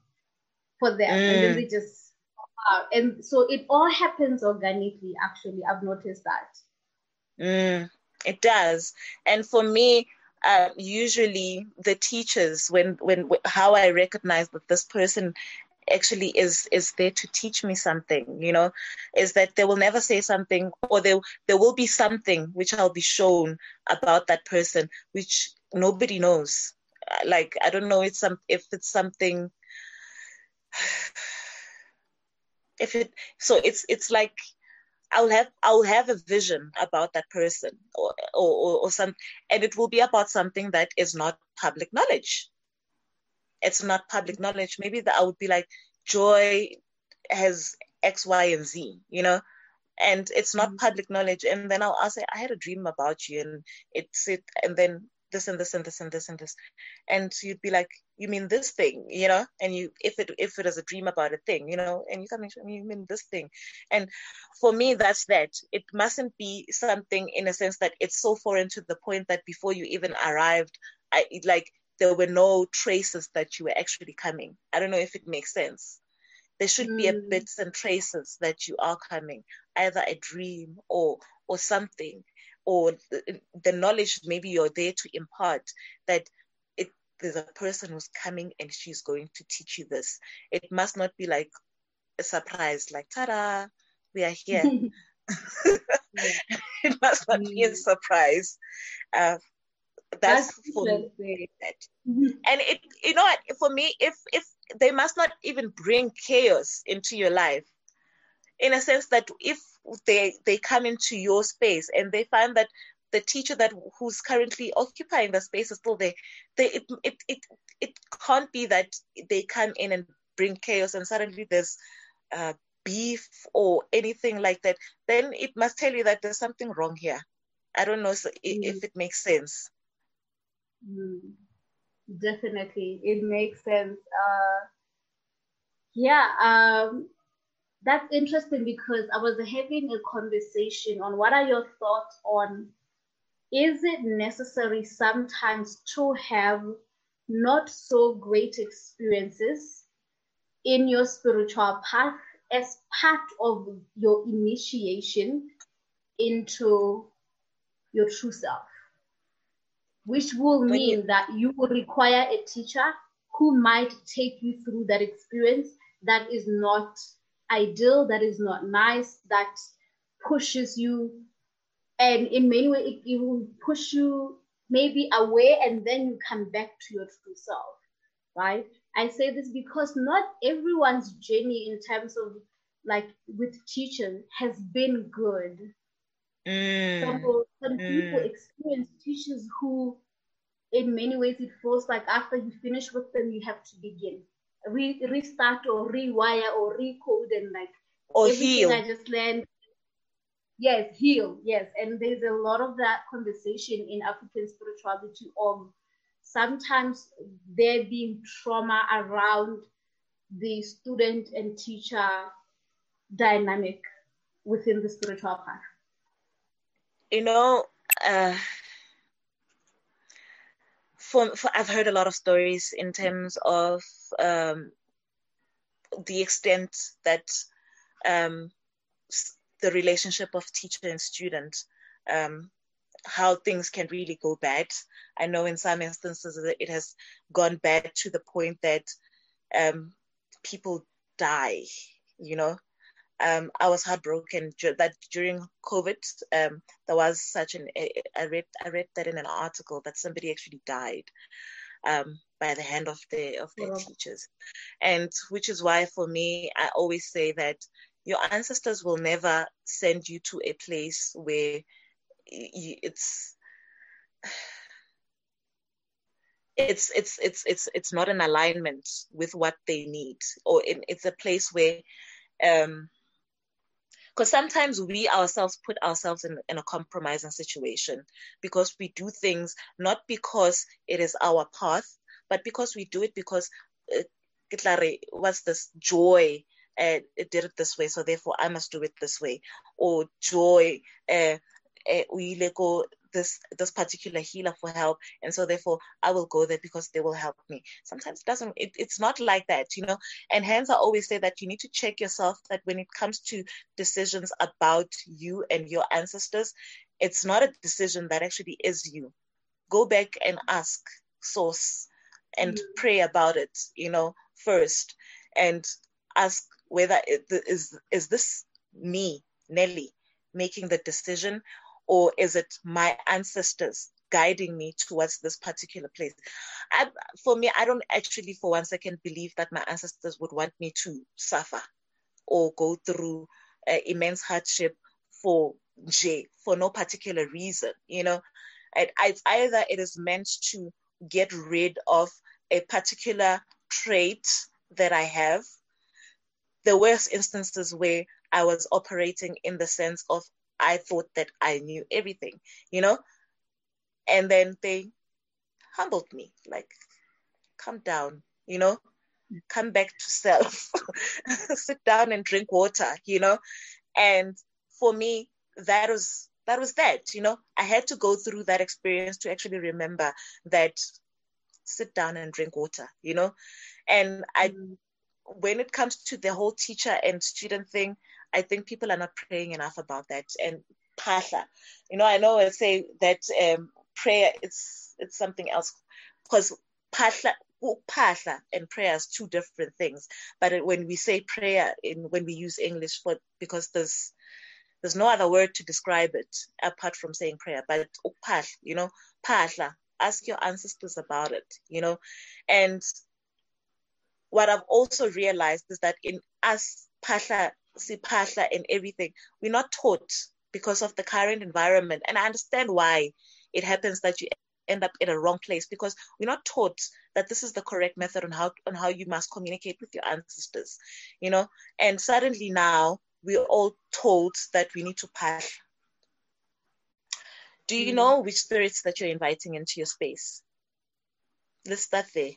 for them mm. and they just uh, and so it all happens organically actually. I've noticed that. Mm, it does. And for me uh, usually the teachers when when how i recognize that this person actually is is there to teach me something you know is that they will never say something or there there will be something which i'll be shown about that person which nobody knows like i don't know it's some if it's something if it so it's it's like I'll have I'll have a vision about that person or, or or some and it will be about something that is not public knowledge. It's not public knowledge. Maybe that I would be like, Joy has X, Y, and Z, you know, and it's not mm-hmm. public knowledge. And then I'll, I'll say, I had a dream about you, and it's it, and then this and this and this and this and this and you'd be like you mean this thing you know and you if it if it is a dream about a thing you know and you come in you mean this thing and for me that's that it mustn't be something in a sense that it's so foreign to the point that before you even arrived i like there were no traces that you were actually coming i don't know if it makes sense there should mm. be a mm. bits and traces that you are coming either a dream or or something or the, knowledge maybe you're there to impart that it there's a person who's coming and she's going to teach you this. It must not be like a surprise, like ta-da, we are here. it must not be a mm. surprise. Uh, that's, that's for me. Mm-hmm. And it, you know, what, for me, if if they must not even bring chaos into your life, in a sense that if they they come into your space and they find that the teacher that who's currently occupying the space is still there they it, it it it can't be that they come in and bring chaos and suddenly there's uh, beef or anything like that then it must tell you that there's something wrong here i don't know mm. if it makes sense mm. definitely. It makes sense. Uh, yeah um that's interesting because I was having a conversation on what are your thoughts on is it necessary sometimes to have not so great experiences in your spiritual path as part of your initiation into your true self, which will mean that you will require a teacher who might take you through that experience that is not ideal, that is not nice, that pushes you. And in many ways, it, it will push you maybe away and then you come back to your true self, right? I say this because not everyone's journey in terms of like with teachers has been good. Mm. Some, some mm. people experience teachers who, in many ways, it feels like after you finish with them, you have to begin re- restart or rewire or recode and like or heal. I just learned. Yes, heal. Yes, and there's a lot of that conversation in African spirituality of sometimes there being trauma around the student and teacher dynamic within the spiritual path. You know, uh, for, for, I've heard a lot of stories in terms of um, the extent that um, the relationship of teacher and student, um, how things can really go bad. I know in some instances it has gone bad to the point that um, people die, you know, um, I was heartbroken that during COVID, um, there was such an. I read I read that in an article that somebody actually died um, by the hand of the of their yeah. teachers, and which is why for me I always say that your ancestors will never send you to a place where it's it's it's it's it's it's not an alignment with what they need or it's a place where um because sometimes we ourselves put ourselves in, in a compromising situation because we do things not because it is our path but because we do it because uh, what's this? Joy uh, it did it this way so therefore i must do it this way. Or joy uh, uh, this this particular healer for help and so therefore i will go there because they will help me. Sometimes it doesn't it, it's not like that you know? And hence i always say that you need to check yourself that when it comes to decisions about you and your ancestors it's not a decision that actually is you. Go back and ask source and mm-hmm. pray about it you know first and ask whether it is is this me nelly making the decision or is it my ancestors guiding me towards this particular place? I, for me, I don't actually for one second believe that my ancestors would want me to suffer or go through uh, immense hardship for J for no particular reason. You know, it, it's either it is meant to get rid of a particular trait that I have. There were instances where I was operating in the sense of I thought that I knew everything, you know? And then they humbled me, like, come down, you know? Come back to self, sit down and drink water, you know? And for me, that was that was that, you know. I had to go through that experience to actually remember that sit down and drink water, you know? And I mm. when it comes to the whole teacher and student thing, I think people are not praying enough about that. And phahla, you know, I know I say that um, prayer it's it's something else because phahla phahla and prayer is two different things. But when we say prayer, in when we use English for because there's there's no other word to describe it apart from saying prayer. But upah, you know, phahla. Ask your ancestors about it, you know, and what I've also realized is that in us phahla sipahla and everything, we're not taught because of the current environment. And I understand why it happens that you end up in a wrong place because we're not taught that this is the correct method on how on how you must communicate with your ancestors, you know. And suddenly now we're all told that we need to pass. Do you mm. know which spirits that you're inviting into your space? Let's start there.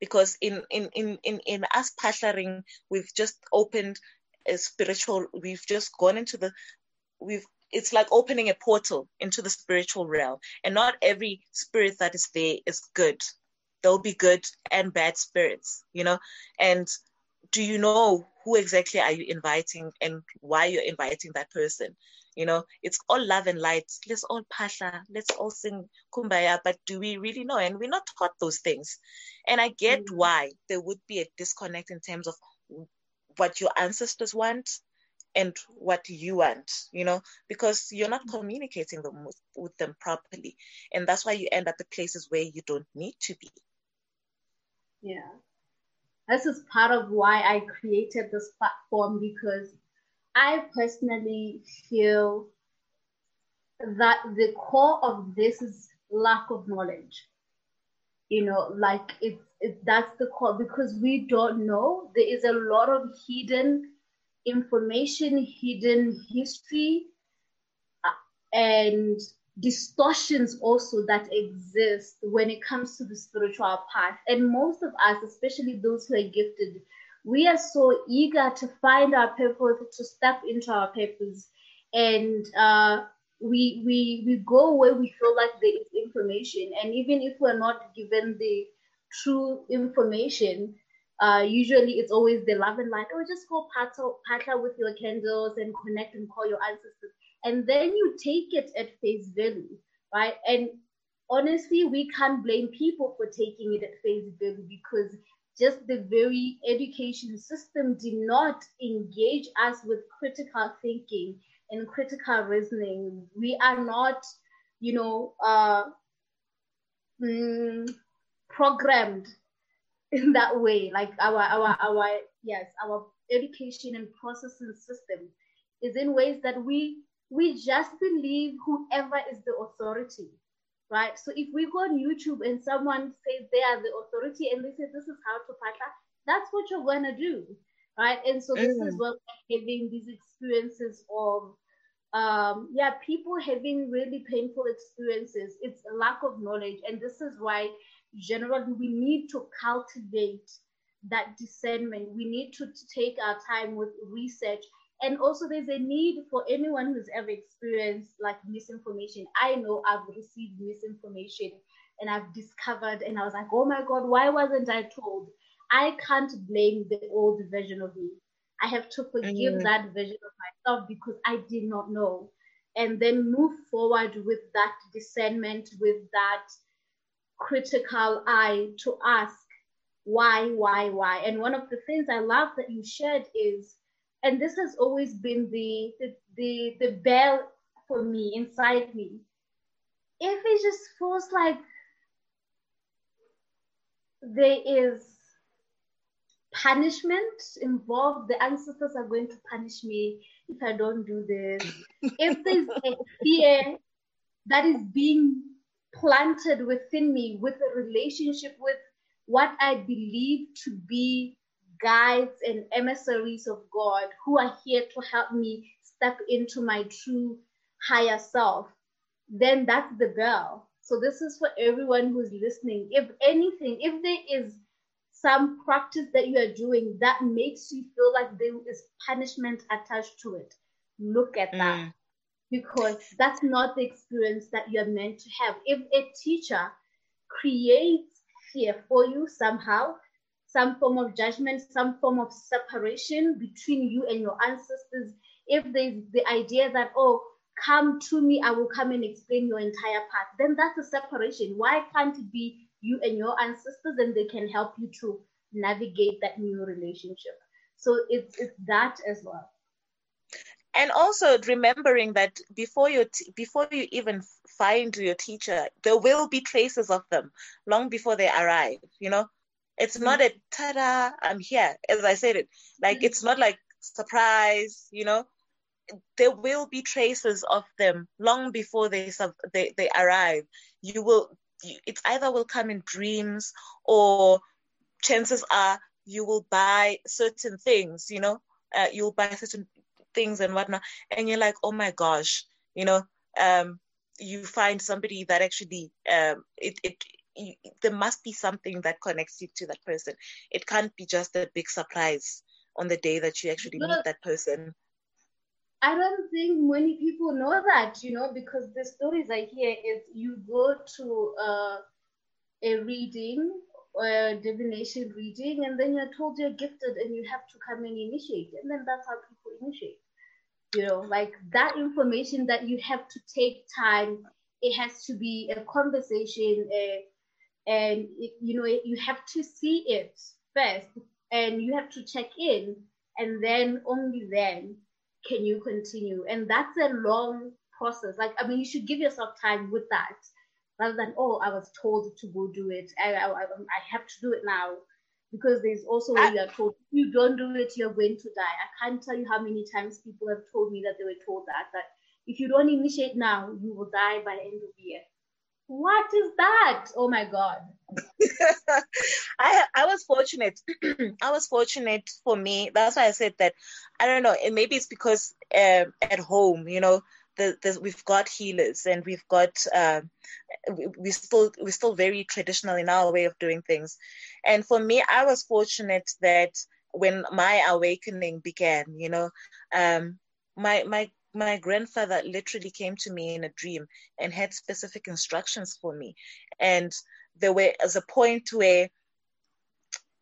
Because in in in in, in us partnering, we've just opened a spiritual we've just gone into the we've it's like opening a portal into the spiritual realm. And not every spirit that is there is good. There'll be good and bad spirits you know? And do you know who exactly are you inviting and why you're inviting that person? You know it's all love and light. Let's all phahla let's all sing kumbaya. But do we really know? And we're not taught those things. And i get mm-hmm. why there would be a disconnect in terms of what your ancestors want and what you want, you know, because you're not communicating them with, with them properly. And that's why you end up at places where you don't need to be. Yeah. This is part of why I created this platform because I personally feel that the core of this is lack of knowledge. You know, like it's it, that's the call because we don't know. There is a lot of hidden information, hidden history, uh, and distortions also that exist when it comes to the spiritual path. And most of us, especially those who are gifted, we are so eager to find our purpose, to step into our purpose, and uh, we we we go where we feel like there is information. And even if we're not given the true information, uh, usually it's always the love and light. Oh, just go partner with your candles and connect and call your ancestors. And then you take it at face value, right? And honestly, we can't blame people for taking it at face value because just the very education system did not engage us with critical thinking and critical reasoning. We are not, you know, uh, mm, programmed in that way. Like our our our yes, our education and processing system is in ways that we we just believe whoever is the authority, right? So if we go on YouTube and someone says they are the authority and they say this is how to pata, that's what you're gonna do, right? And so this mm. is what having these experiences of um, yeah, people having really painful experiences. It's a lack of knowledge, and this is why generally we need to cultivate that discernment. We need to, to take our time with research. And also, there's a need for anyone who's ever experienced like misinformation. I know I've received misinformation and I've discovered, and I was like, oh my God, why wasn't I told? I can't blame the old version of me. I have to forgive mm-hmm. that version of myself because I did not know. And then move forward with that discernment, with that critical eye to ask why, why, why. And one of the things I love that you shared is, and this has always been the the the, the bell for me inside me. If it just feels like there is punishment involved, the ancestors are going to punish me if I don't do this. if there's a fear that is being planted within me with a relationship with what I believe to be guides and emissaries of God who are here to help me step into my true higher self, then that's the bell. So, this is for everyone who's listening. If anything, if there is some practice that you are doing that makes you feel like there is punishment attached to it, look at that. Mm. Because that's not the experience that you're meant to have. If a teacher creates fear for you somehow, some form of judgment, some form of separation between you and your ancestors, if there's the idea that, oh, come to me, I will come and explain your entire path, then that's a separation. Why can't it be you and your ancestors and they can help you to navigate that new relationship. So it's it's that as well. And also remembering that before you t- before you even find your teacher there will be traces of them long before they arrive you know? It's not a ta-da i'm here as i said it. Like it's not like surprise you know? There will be traces of them long before they they, they arrive. You will it's either will come in dreams or chances are you will buy certain things, you know, uh, you'll buy certain things and whatnot, and you're like, oh my gosh, you know, um, you find somebody that actually, um, it, it, you, there must be something that connects you to that person. It can't be just a big surprise on the day that you actually meet that person. I don't think many people know that, you know, because the stories I hear is you go to uh, a reading a divination reading, and then you're told you're gifted and you have to come and initiate, and then that's how people initiate. You know, like that information that you have to take time. It has to be a conversation, uh, and it, you know you have to see it first, and you have to check in, and then only then can you continue? And that's a long process. Like, I mean, you should give yourself time with that rather than, oh, I was told to go do it. I, I, I have to do it now. Because there's also when you are told, if you don't do it, you're going to die. I can't tell you how many times people have told me that they were told that, that if you don't initiate now, you will die by the end of the year. What is that? Oh my God. I I was fortunate. I was fortunate for me. That's why I said that. I don't know. And maybe it's because uh, at home, you know, the, the, we've got healers and we've got uh, we, we still we're still very traditional in our way of doing things. And for me, I was fortunate that when my awakening began, you know, um, my my my grandfather literally came to me in a dream and had specific instructions for me. And there were as a point where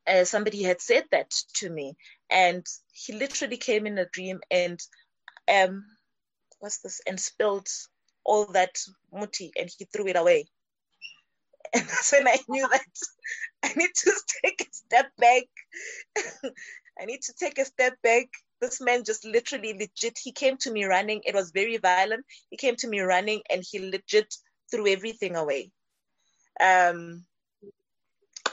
uh, somebody had said that to me, and he literally came in a dream and um, what's this and spilled all that muti and he threw it away. And that's when I knew that I need to take a step back. I need to take a step back this man just literally legit he came to me running it was very violent he came to me running and he legit threw everything away um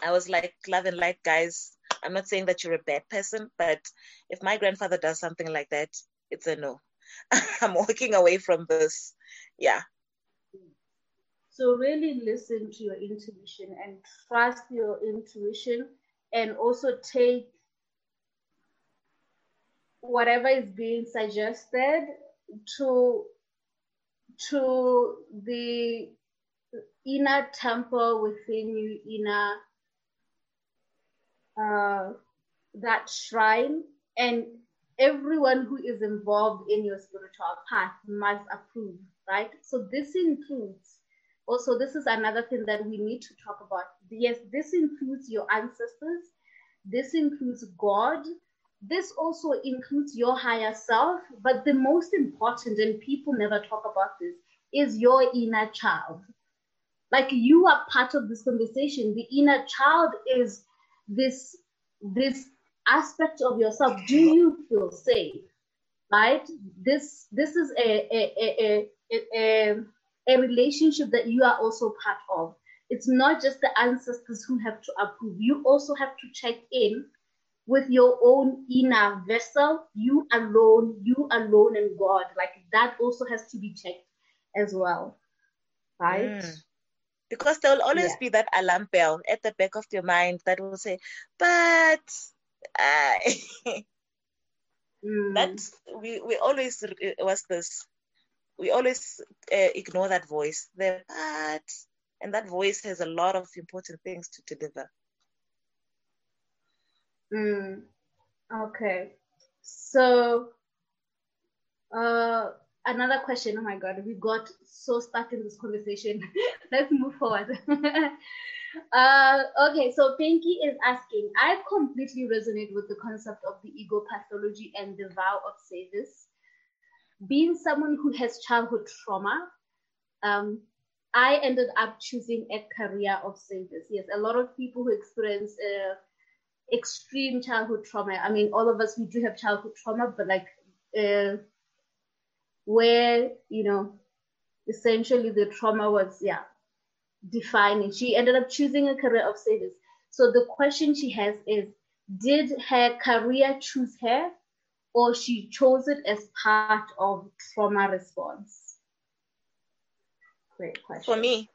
I was like, love and light, guys. I'm not saying that you're a bad person, but if my grandfather does something like that, it's a no. I'm walking away from this. Yeah. So really listen to your intuition and trust your intuition and also take whatever is being suggested to to the inner temple within you, inner uh, that shrine, and everyone who is involved in your spiritual path must approve, right? So this includes also this is another thing that we need to talk about. Yes, this includes your ancestors, this includes God, this also includes your higher self, but the most important, and people never talk about this, is your inner child. Like you are part of this conversation. The inner child is this this aspect of yourself. Do you feel safe? Right? This this is a a, a, a, a, a relationship that you are also part of. It's not just the ancestors who have to approve. You also have to check in with your own inner vessel, you alone, you alone and God. Like that also has to be checked as well. Right? Mm. Because there will always yeah. be that alarm bell at the back of your mind that will say, but uh, mm. that we, we always was this we always uh, ignore that voice the but and that voice has a lot of important things to deliver Mm, okay. So, uh, another question. Oh my God, we got so stuck in this conversation. Let's move forward. uh, okay, so Pinky is asking I completely resonate with the concept of the ego pathology and the vow of service. Being someone who has childhood trauma, um, I ended up choosing a career of service. Yes, a lot of people who experience uh, extreme childhood trauma. I mean, all of us we do have childhood trauma, but like uh, where you know, essentially the trauma was yeah defining. She ended up choosing a career of service. So the question she has is, did her career choose her, or she chose it as part of trauma response? Great question. For me.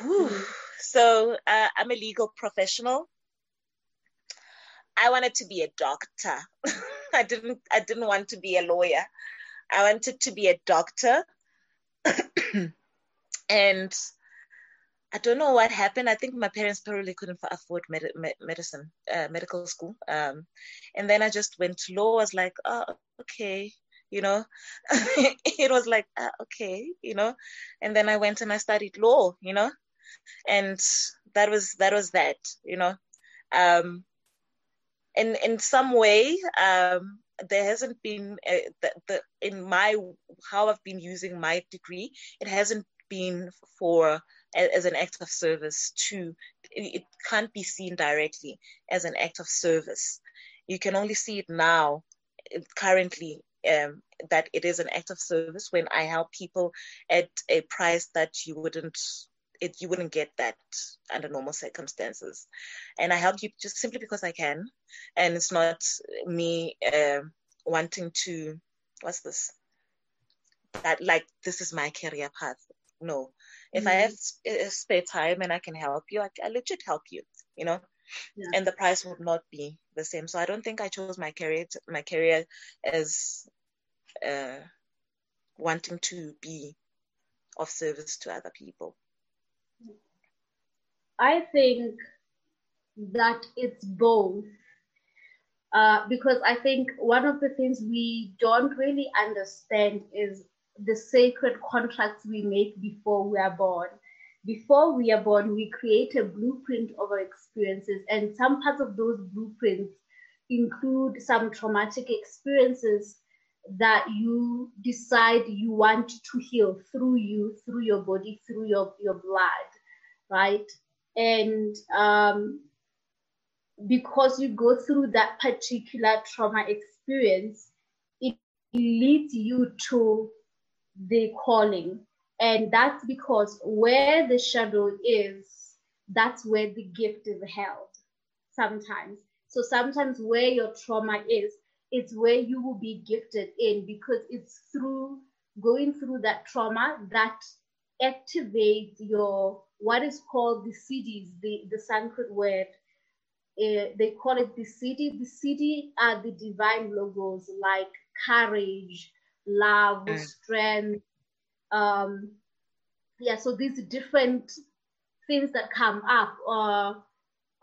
Whew. So uh, I'm a legal professional. I wanted to be a doctor. I didn't I didn't want to be a lawyer. I wanted to be a doctor. and I don't know what happened. I think my parents probably couldn't afford med- medicine, uh, medical school. Um, and then I just went to law. I was like, oh, okay, you know. it was like, uh, okay, you know. And then I went and I studied law, you know. And that was that was that, you know. Um, in in some way um, there hasn't been uh, the, the in my how I've been using my degree it hasn't been for as an act of service to it can't be seen directly as an act of service. You can only see it now currently um, that it is an act of service when I help people at a price that you wouldn't it, you wouldn't get that under normal circumstances. And I help you just simply because I can. And it's not me uh, wanting to, what's this? That like, this is my career path. No. If mm-hmm. I have uh, spare time and I can help you, I, I legit help you, you know? Yeah. And the price would not be the same. So I don't think I chose my career, to, my career as uh, wanting to be of service to other people. I think that it's both. Uh, because I think one of the things we don't really understand is the sacred contracts we make before we are born. Before we are born, we create a blueprint of our experiences, and some parts of those blueprints include some traumatic experiences that you decide you want to heal through you, through your body, through your, your blood, right? And um, because you go through that particular trauma experience it leads you to the calling and that's because where the shadow is that's where the gift is held sometimes. So sometimes where your trauma is, it's where you will be gifted in because it's through going through that trauma that activates your what is called the siddhis, the, the Sanskrit word. Uh, they call it the siddhi. The siddhi are the divine logos like courage, love, mm. strength. Um, yeah, so these different things that come up, uh,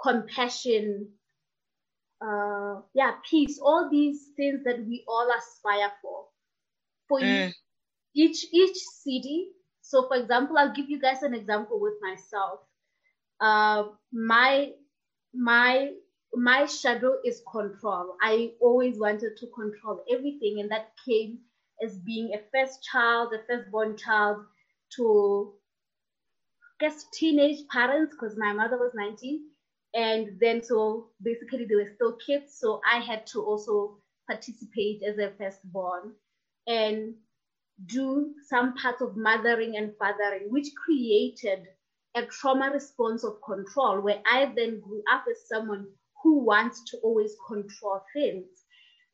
compassion, uh, yeah, peace, all these things that we all aspire for. For mm. each each siddhi. So, for example, I'll give you guys an example with myself. Uh, my my my shadow is control. I always wanted to control everything, and that came as being a first child, a firstborn child, to I guess teenage parents because my mother was 19 and then so basically they were still kids so i had to also participate as a firstborn and do some parts of mothering and fathering which created a trauma response of control where i then grew up as someone who wants to always control things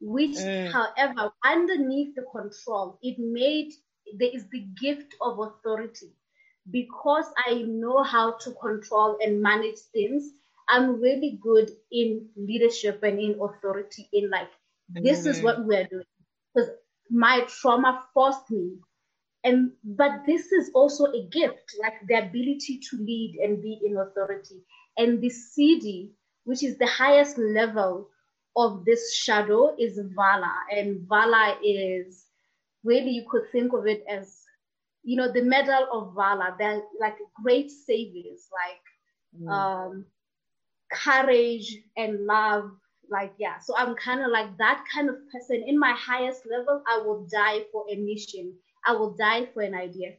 which mm. however underneath the control it made there is the gift of authority. Because i know how to control and manage things I'm really good in leadership and in authority in like this is what we're doing. Because my trauma forced me. And but this is also a gift like the ability to lead and be in authority. And the siddhi which is the highest level of this shadow is valour. And valour is really you could think of it as you know the medal of valour. They're like great saviors like mm. um courage and love like yeah so i'm kind of like that kind of person. In my highest level i will die for a mission. I will die for an idea.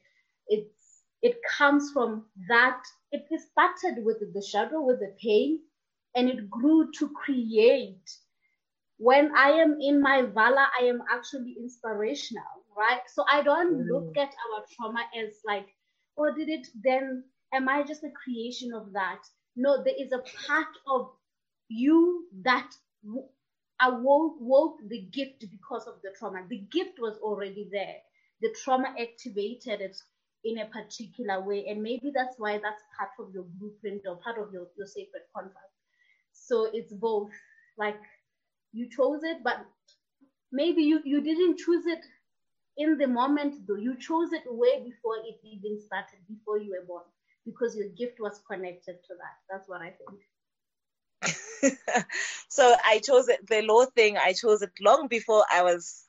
It's it comes from that it started with the shadow with the pain and it grew to create. When i am in my valour i am actually inspirational right? So i don't mm. look at our trauma as like oh did it then? Am i just a creation of that? No, there is a part of you that awoke woke the gift because of the trauma. The gift was already there. The trauma activated it in a particular way. And maybe that's why that's part of your blueprint or part of your, your sacred contract. So it's both like you chose it, but maybe you, you didn't choose it in the moment though. You chose it way before it even started, before you were born because your gift was connected to that. That's what I think. so I chose it, the law thing. I chose it long before I was.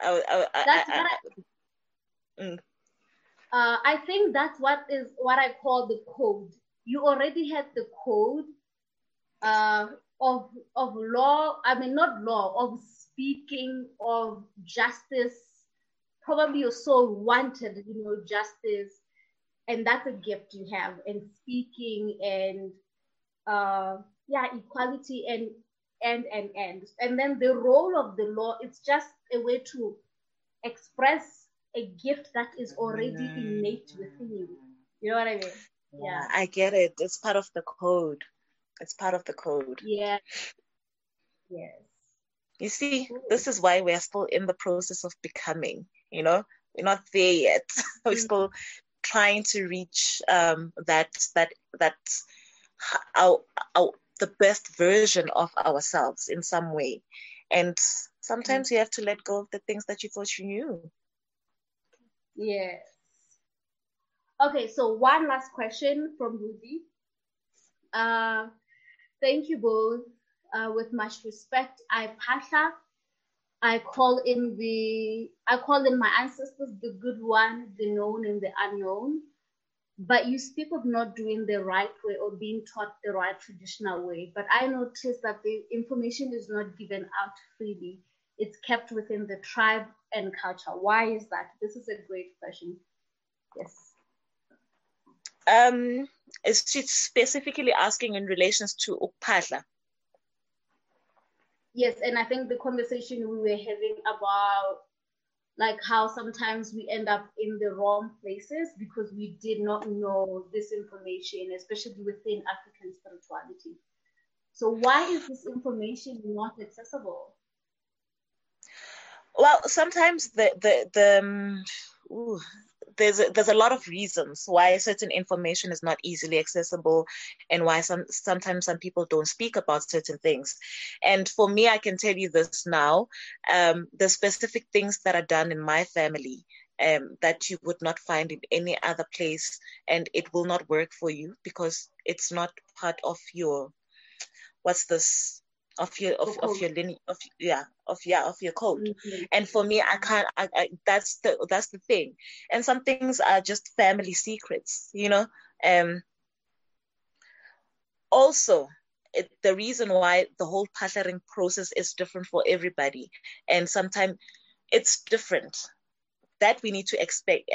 I, I, that's I, what I, mm. uh, I think that's what is what I call the code. You already had the code uh, of of law. I mean, not law of speaking of justice. Probably your soul wanted, you know, justice and that's a gift you have in speaking and uh, yeah equality and and and and. And then the role of the law it's just a way to express a gift that is already innate within you. You know what i mean? Yeah. I get it. It's part of the code. It's part of the code. Yeah. Yes. You see this is why we're still in the process of becoming you know? We're not there yet. We're mm-hmm. still trying to reach um, that that that our, our the best version of ourselves in some way. And sometimes you have to let go of the things that you thought you knew. Yes. Okay so one last question from Ruby. Uh, thank you both. Uh, with much respect i phahla I call in the I call in my ancestors the good one, the known and the unknown. But you speak of not doing the right way or being taught the right traditional way. But I noticed that the information is not given out freely. It's kept within the tribe and culture. Why is that? This is a great question. Yes. Um, is she specifically asking in relations to ukuphahla? yes, and I think the conversation we were having about like how sometimes we end up in the wrong places because we did not know this information, especially within African spirituality. So, why is this information not accessible? Well, sometimes the the the um, ooh, there's a, there's a lot of reasons why certain information is not easily accessible and why some sometimes some people don't speak about certain things. And for me i can tell you this now um, the specific things that are done in my family um, that you would not find in any other place and it will not work for you because it's not part of your what's this of your of, of your lineage of yeah of yeah of your code mm-hmm. and for me i can't I, I, that's the that's the thing. And some things are just family secrets you know? Um also it, the reason why the whole partnering process is different for everybody. And sometimes it's different that we need to expect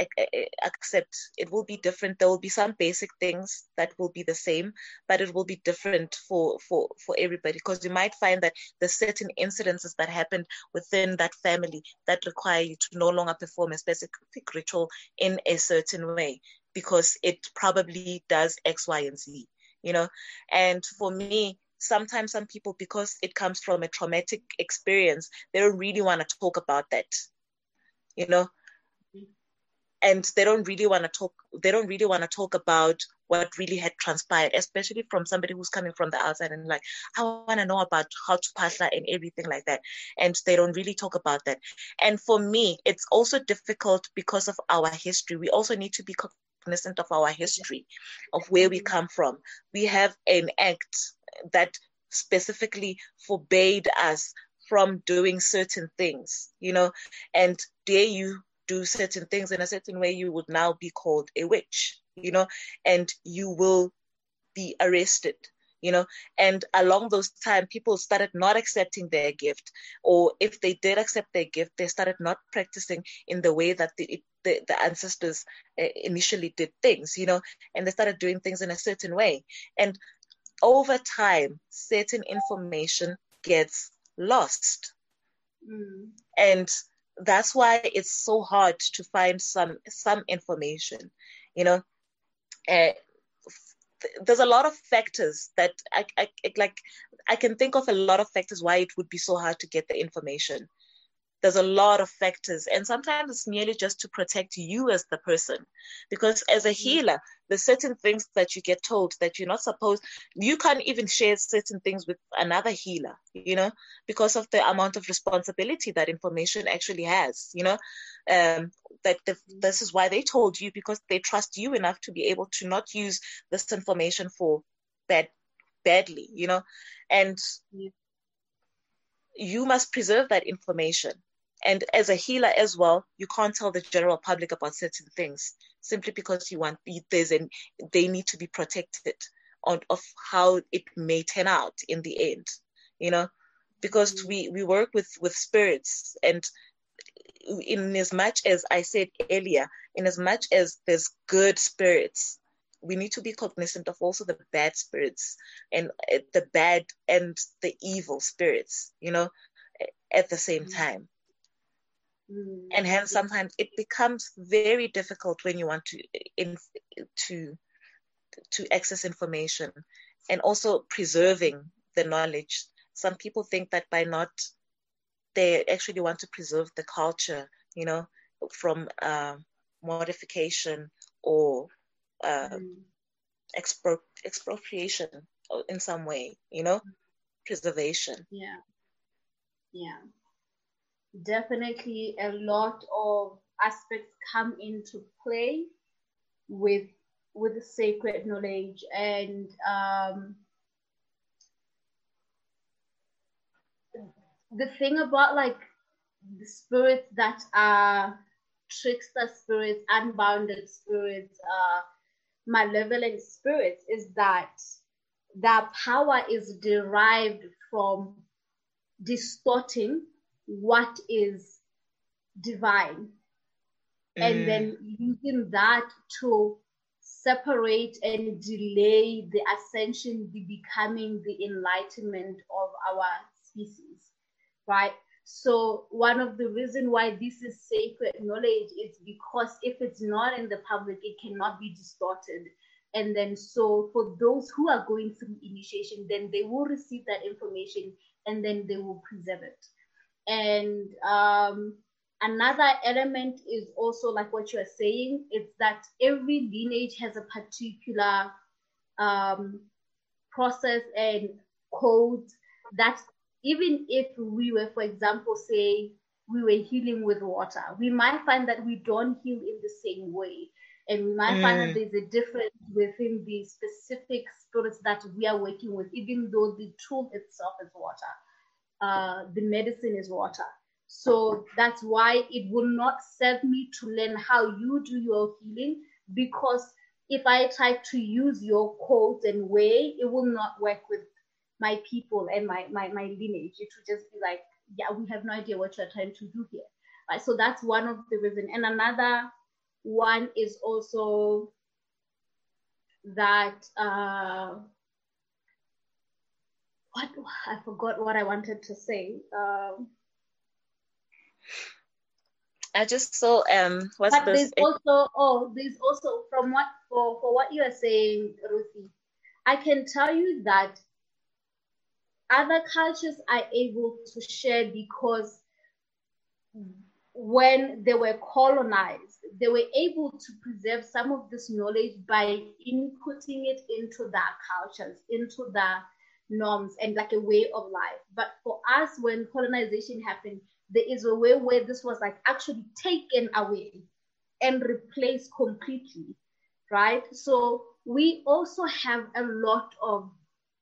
accept. It will be different. There will be some basic things that will be the same but it will be different for for for everybody. Because you might find that there's certain incidences that happened within that family that require you to no longer perform a specific ritual in a certain way because it probably does x y and z you know? And for me sometimes some people because it comes from a traumatic experience they don't really want to talk about that you know and they don't really want to talk they don't really want to talk about what really had transpired especially from somebody who's coming from the outside and like i want to know about how to phahla and everything like that and they don't really talk about that. And for me it's also difficult because of our history. We also need to be cognizant of our history of where we come from. We have an act that specifically forbade us from doing certain things you know? And dare you do certain things in a certain way, you would now be called a witch, you know, and you will be arrested you know. And along those time people started not accepting their gift or if they did accept their gift they started not practicing in the way that the, the, the ancestors uh, initially did things you know and they started doing things in a certain way. And over time certain information gets lost. Mm. and that's why it's so hard to find some some information you know uh, there's a lot of factors that I, I like i can think of a lot of factors why it would be so hard to get the information there's a lot of factors and sometimes it's merely just to protect you as the person because as a mm-hmm. healer there's certain things that you get told that you're not supposed you can't even share certain things with another healer you know because of the amount of responsibility that information actually has you know um, that the, this is why they told you because they trust you enough to be able to not use this information for bad badly you know and you must preserve that information and as a healer as well, you can't tell the general public about certain things simply because you want there's an they need to be protected on of how it may turn out in the end, you know, because mm-hmm. we we work with with spirits and in as much as I said earlier, in as much as there's good spirits, we need to be cognizant of also the bad spirits and uh, the bad and the evil spirits, you know, at the same mm-hmm. time. Mm. And hence, sometimes it becomes very difficult when you want to in, to to access information, and also preserving the knowledge. Some people think that by not, they actually want to preserve the culture, you know, from uh, modification or uh, mm. expro- expropriation in some way, you know, preservation. Yeah. Yeah definitely a lot of aspects come into play with with sacred knowledge and um, the thing about like the spirits that are trickster spirits unbounded spirits uh, malevolent spirits is that their power is derived from distorting what is divine mm. and then using that to separate and delay the ascension the becoming the enlightenment of our species right So one of the reason why this is sacred knowledge is because if it's not in the public, it cannot be distorted. And then so for those who are going through initiation, then they will receive that information and then they will preserve it. And um, another element is also like what you are saying, it's that every lineage has a particular um, process and code that even if we were, for example, say we were healing with water, we might find that we don't heal in the same way. And we might mm. find that mm. there's a difference within the specific spirits that we are working with, even though the tool itself is water. Uh, the medicine is water. So that's why it will not serve me to learn how you do your healing because if I try to use your codes and way, it will not work with my people and my, my, my lineage. It will just be like, yeah, we have no idea what you're trying to do here. Right. So that's one of the reasons. And another one is also that uh, what I forgot what I wanted to say. Um, I just saw um what's but there's also oh there's also from what for for what you are saying, Ruthie, I can tell you that other cultures are able to share because when they were colonized, they were able to preserve some of this knowledge by inputting it into their cultures, into their norms, and like a way of life. But for us, when colonization happened, there is a way where this was like actually taken away and replaced completely, right? So we also have a lot of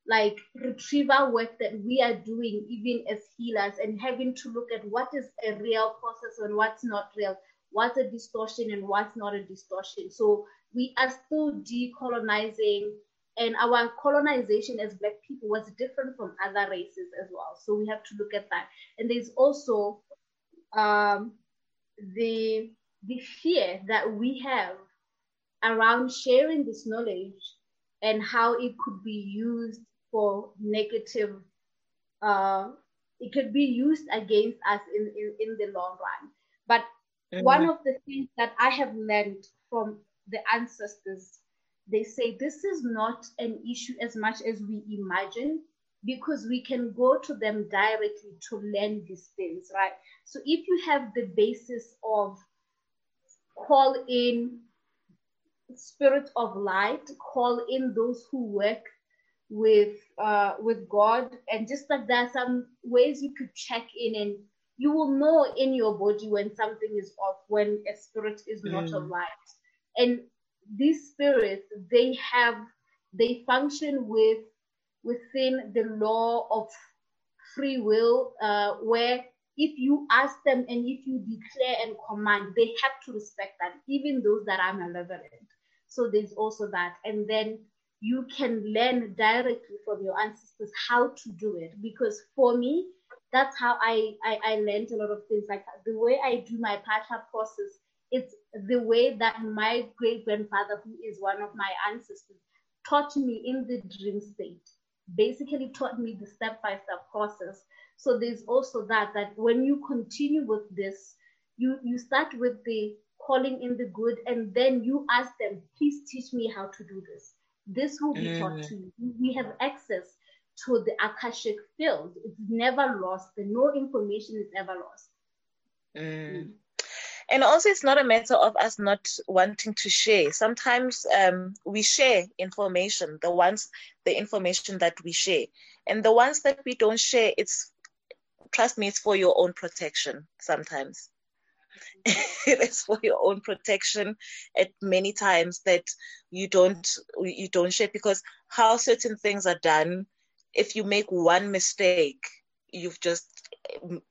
like retrieval work that we are doing even as healers and having to look at what is a real process and what's not real what's a distortion and what's not a distortion so we are still decolonizing and our colonization as black people was different from other races as well so we have to look at that and there's also um, the the fear that we have around sharing this knowledge and how it could be used for negative uh, it could be used against us in, in, in the long run but mm-hmm. one of the things that i have learned from the ancestors they say this is not an issue as much as we imagine because we can go to them directly to learn these things right so if you have the basis of call in spirit of light call in those who work with uh, with God, and just like there are some ways you could check in, and you will know in your body when something is off, when a spirit is not mm. aligned. And these spirits, they have they function with within the law of free will, uh, where if you ask them and if you declare and command, they have to respect that, even those that are malevolent. So there's also that, and then you can learn directly from your ancestors how to do it. Because for me, that's how I, I, I learned a lot of things. Like the way I do my phahla process, it's the way that my great grandfather, who is one of my ancestors, taught me in the dream state. Basically, taught me the step by step process. So there's also that that when you continue with this, you you start with the calling in the good, and then you ask them, please teach me how to do this this will be taught mm. to you. We have access to the Akashic field. It's never lost. No information is ever lost. Mm. Mm. And also, it's not a matter of us not wanting to share. Sometimes um, we share information, the ones, the information that we share. And the ones that we don't share, it's, trust me, it's for your own protection sometimes. it is for your own protection at many times that you don't you don't share because how certain things are done if you make one mistake you've just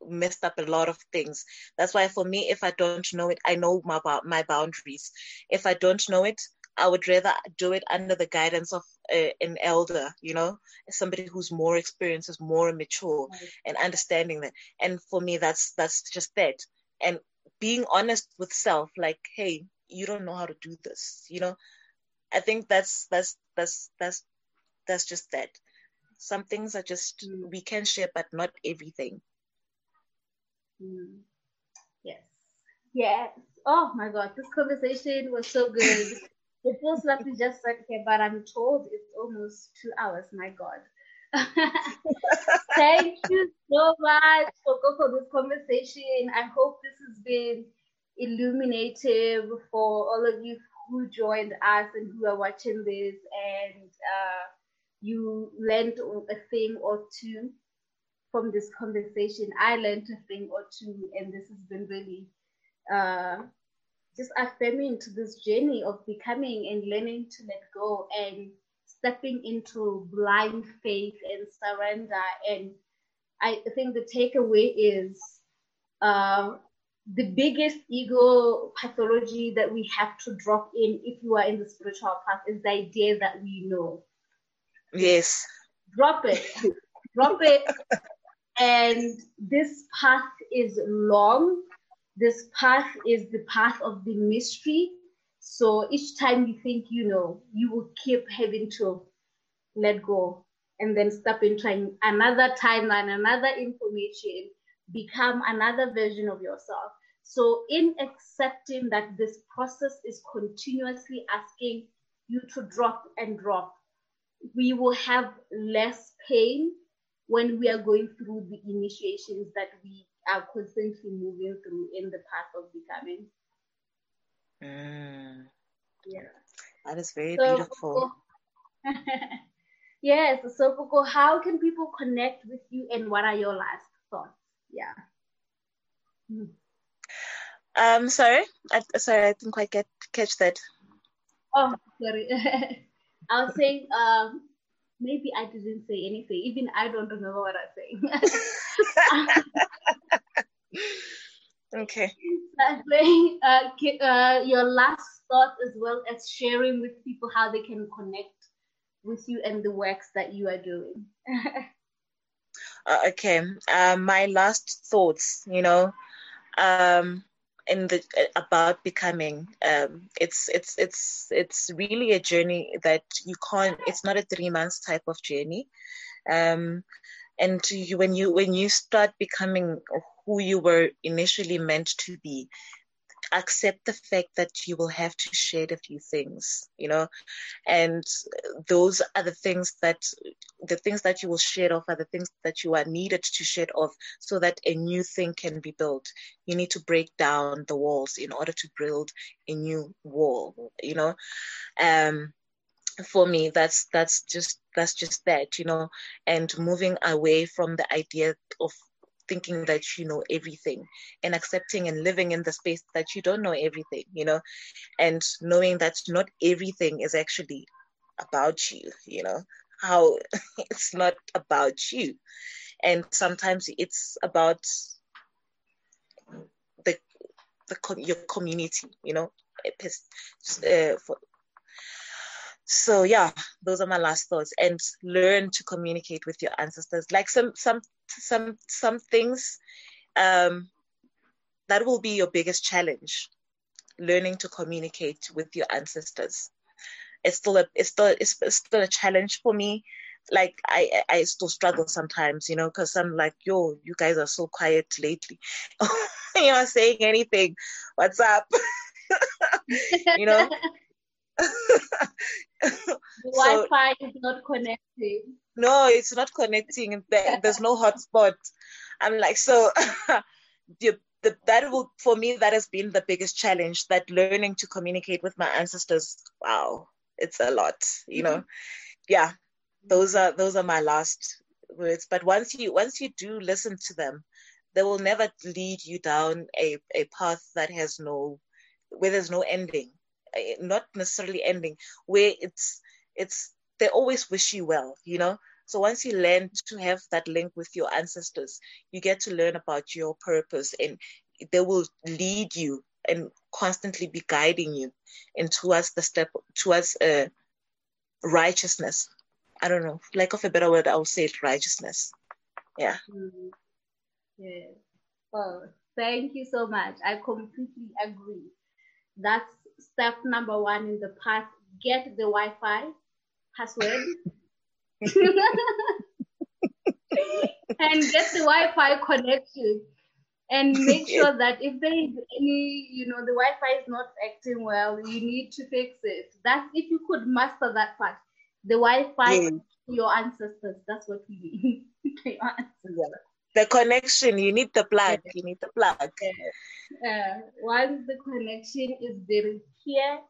messed up a lot of things. That's why for me if i don't know it i know my, my boundaries. If i don't know it i would rather do it under the guidance of a, an elder you know somebody who's more experienced is more mature right. and understanding that. And for me that's that's just that. And being honest with self like hey you don't know how to do this you know? I think that's that's that's that's that's just that. Some things are just mm. we can share but not everything Mm. Yes. Yes. Oh my God, this conversation was so good. it feels like we just sat here, but I'm told it's almost two hours. My God. Thank you so much for, for this conversation. I hope this has been illuminative for all of you who joined us and who are watching this, and uh, you learned a thing or two from this conversation. I learned a thing or two, and this has been really uh, just affirming to this journey of becoming and learning to let go and stepping into blind faith and surrender. And I think the takeaway is uh, the biggest ego pathology that we have to drop in if you are in the spiritual path is the idea that we know. Yes. Drop it. drop it. And this path is long. This path is the path of the mystery. So each time you think you know, you will keep having to let go and then step into another timeline, another information, become another version of yourself. So, in accepting that this process is continuously asking you to drop and drop, we will have less pain when we are going through the initiations that we are constantly moving through in the path of becoming. Mm. Yeah. That is very so, beautiful. yes. So, Gogo, how can people connect with you and what are your last thoughts? Yeah. Mm. Um, sorry, I, sorry, I didn't quite get catch that. Oh, sorry. I was saying, um, maybe I didn't say anything. Even I don't remember what I was saying. okay. Saying, uh, uh, your last thought as well as sharing with people how they can connect with you and the works that you are doing. uh, okay. Uh, my last thoughts, you know, um, in the about becoming um, it's it's it's it's really a journey that you can't it's not a three months type of journey. Um, and you, when you when you start becoming who you were initially meant to be accept the fact that you will have to shed a few things, you know, and those are the things that the things that you will shed off are the things that you are needed to shed off so that a new thing can be built. You need to break down the walls in order to build a new wall, you know. Um, for me that's that's just that's just that you know and moving away from the idea of thinking that you know everything and accepting and living in the space that you don't know everything, you know, and knowing that not everything is actually about you, you know, how it's not about you. And sometimes it's about the, the your community, you know, uh, so yeah those are my last thoughts and learn to communicate with your ancestors like some some some some things um that will be your biggest challenge learning to communicate with your ancestors it's still a it's still it's, it's still a challenge for me like I I still struggle sometimes, you know, because I'm like, yo, you guys are so quiet lately. You're not saying anything. What's up? you know, Wi-Fi is not connecting. No, it's not connecting. There's no hotspot. I'm like, so the, the, that will, for me, that has been the biggest challenge. That learning to communicate with my ancestors. Wow, it's a lot. You know, mm-hmm. yeah. Those are those are my last words. But once you once you do listen to them, they will never lead you down a, a path that has no where there's no ending not necessarily ending where it's it's they always wish you well you know? So once you learn to have that link with your ancestors you get to learn about your purpose and they will lead you and constantly be guiding you and towards the step towards uh, righteousness. I don't know like of a better word i would say righteousness. Yeah. Mm-hmm. yeah. Well thank you so much. I completely agree. That's step number one in the path get the Wi Fi password and get the Wi Fi connection. and make sure that if there is any, you know, the Wi-Fi is not acting well, you need to fix it. That's if you could master that part. The Wi-Fi, yeah. your ancestors. That's what we need. yeah. The connection, you need the plug. You need the plug. Uh, once the connection is very clear,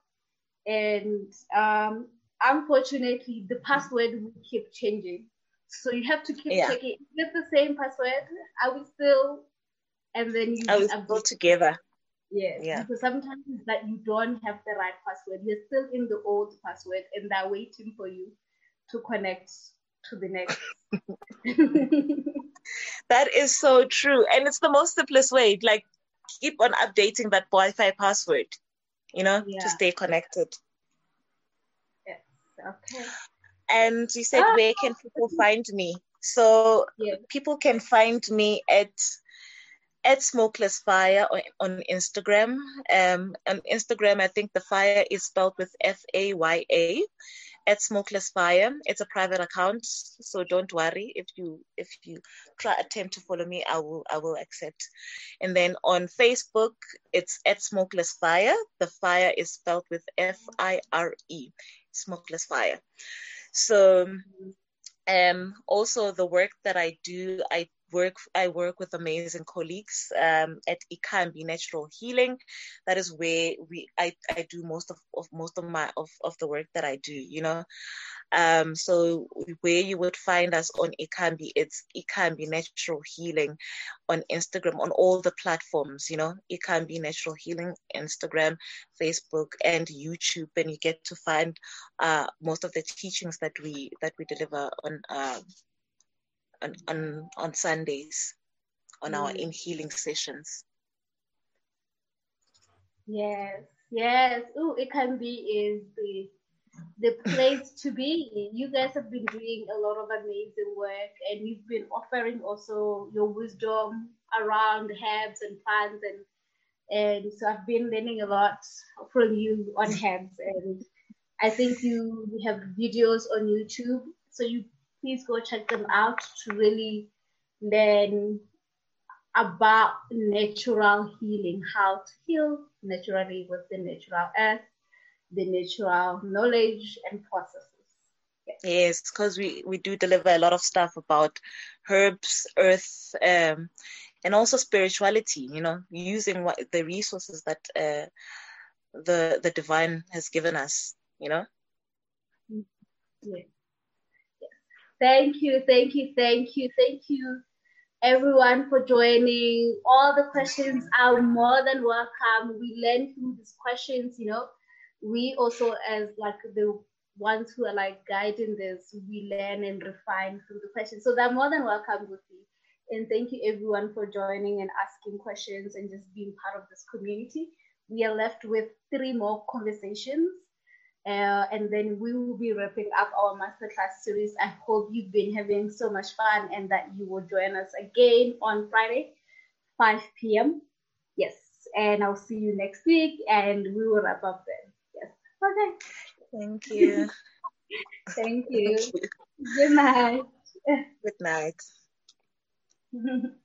and um, unfortunately, the password will keep changing. So you have to keep yeah. checking. Get the same password. I will still and then you I will go together. Yes. Yeah. Because sometimes that you don't have the right password. You're still in the old password and they're waiting for you to connect to the next. that is so true. And it's the most simplest way. Like keep on updating that Wi-Fi password, you know, yeah. to stay connected. Yes. Okay. And you said ah. where can people find me? So yes. people can find me at at Smokeless Fire on, on Instagram. Um, on Instagram, I think the fire is spelled with F A Y A. At Smokeless Fire, it's a private account, so don't worry if you if you try attempt to follow me, I will I will accept. And then on Facebook, it's at Smokeless Fire. The fire is spelled with F I R E, Smokeless Fire. So um, also the work that I do, I work I work with amazing colleagues um, at Ikambi Natural Healing. That is where we I, I do most of, of most of my of, of the work that I do, you know. Um, so where you would find us on Ikambi, it's Ikambi Natural Healing on Instagram, on all the platforms, you know, Ikambi Natural Healing, Instagram, Facebook, and YouTube, and you get to find uh, most of the teachings that we that we deliver on uh, on on, on Sundays on mm. our in healing sessions. Yes, yes. Oh, Ikambi is the the place to be. You guys have been doing a lot of amazing work, and you've been offering also your wisdom around herbs and plants, and and so I've been learning a lot from you on herbs, and I think you have videos on YouTube, so you please go check them out to really learn about natural healing, how to heal naturally with the natural earth, the natural knowledge and processes. Yes, because we, we do deliver a lot of stuff about herbs, earth, um, and also spirituality, you know, using what the resources that uh, the the divine has given us, you know. Yeah. Thank you, thank you, thank you, thank you, everyone, for joining. All the questions are more than welcome. We learn through these questions, you know. We also, as like the ones who are like guiding this, we learn and refine through the questions. So they're more than welcome, Guti. And thank you, everyone, for joining and asking questions and just being part of this community. We are left with three more conversations uh, and then we will be wrapping up our masterclass series. I hope you've been having so much fun and that you will join us again on Friday, 5 p.m. Yes, and I'll see you next week and we will wrap up then. Yes. Okay. Thank you. Thank you. Good night. Good night.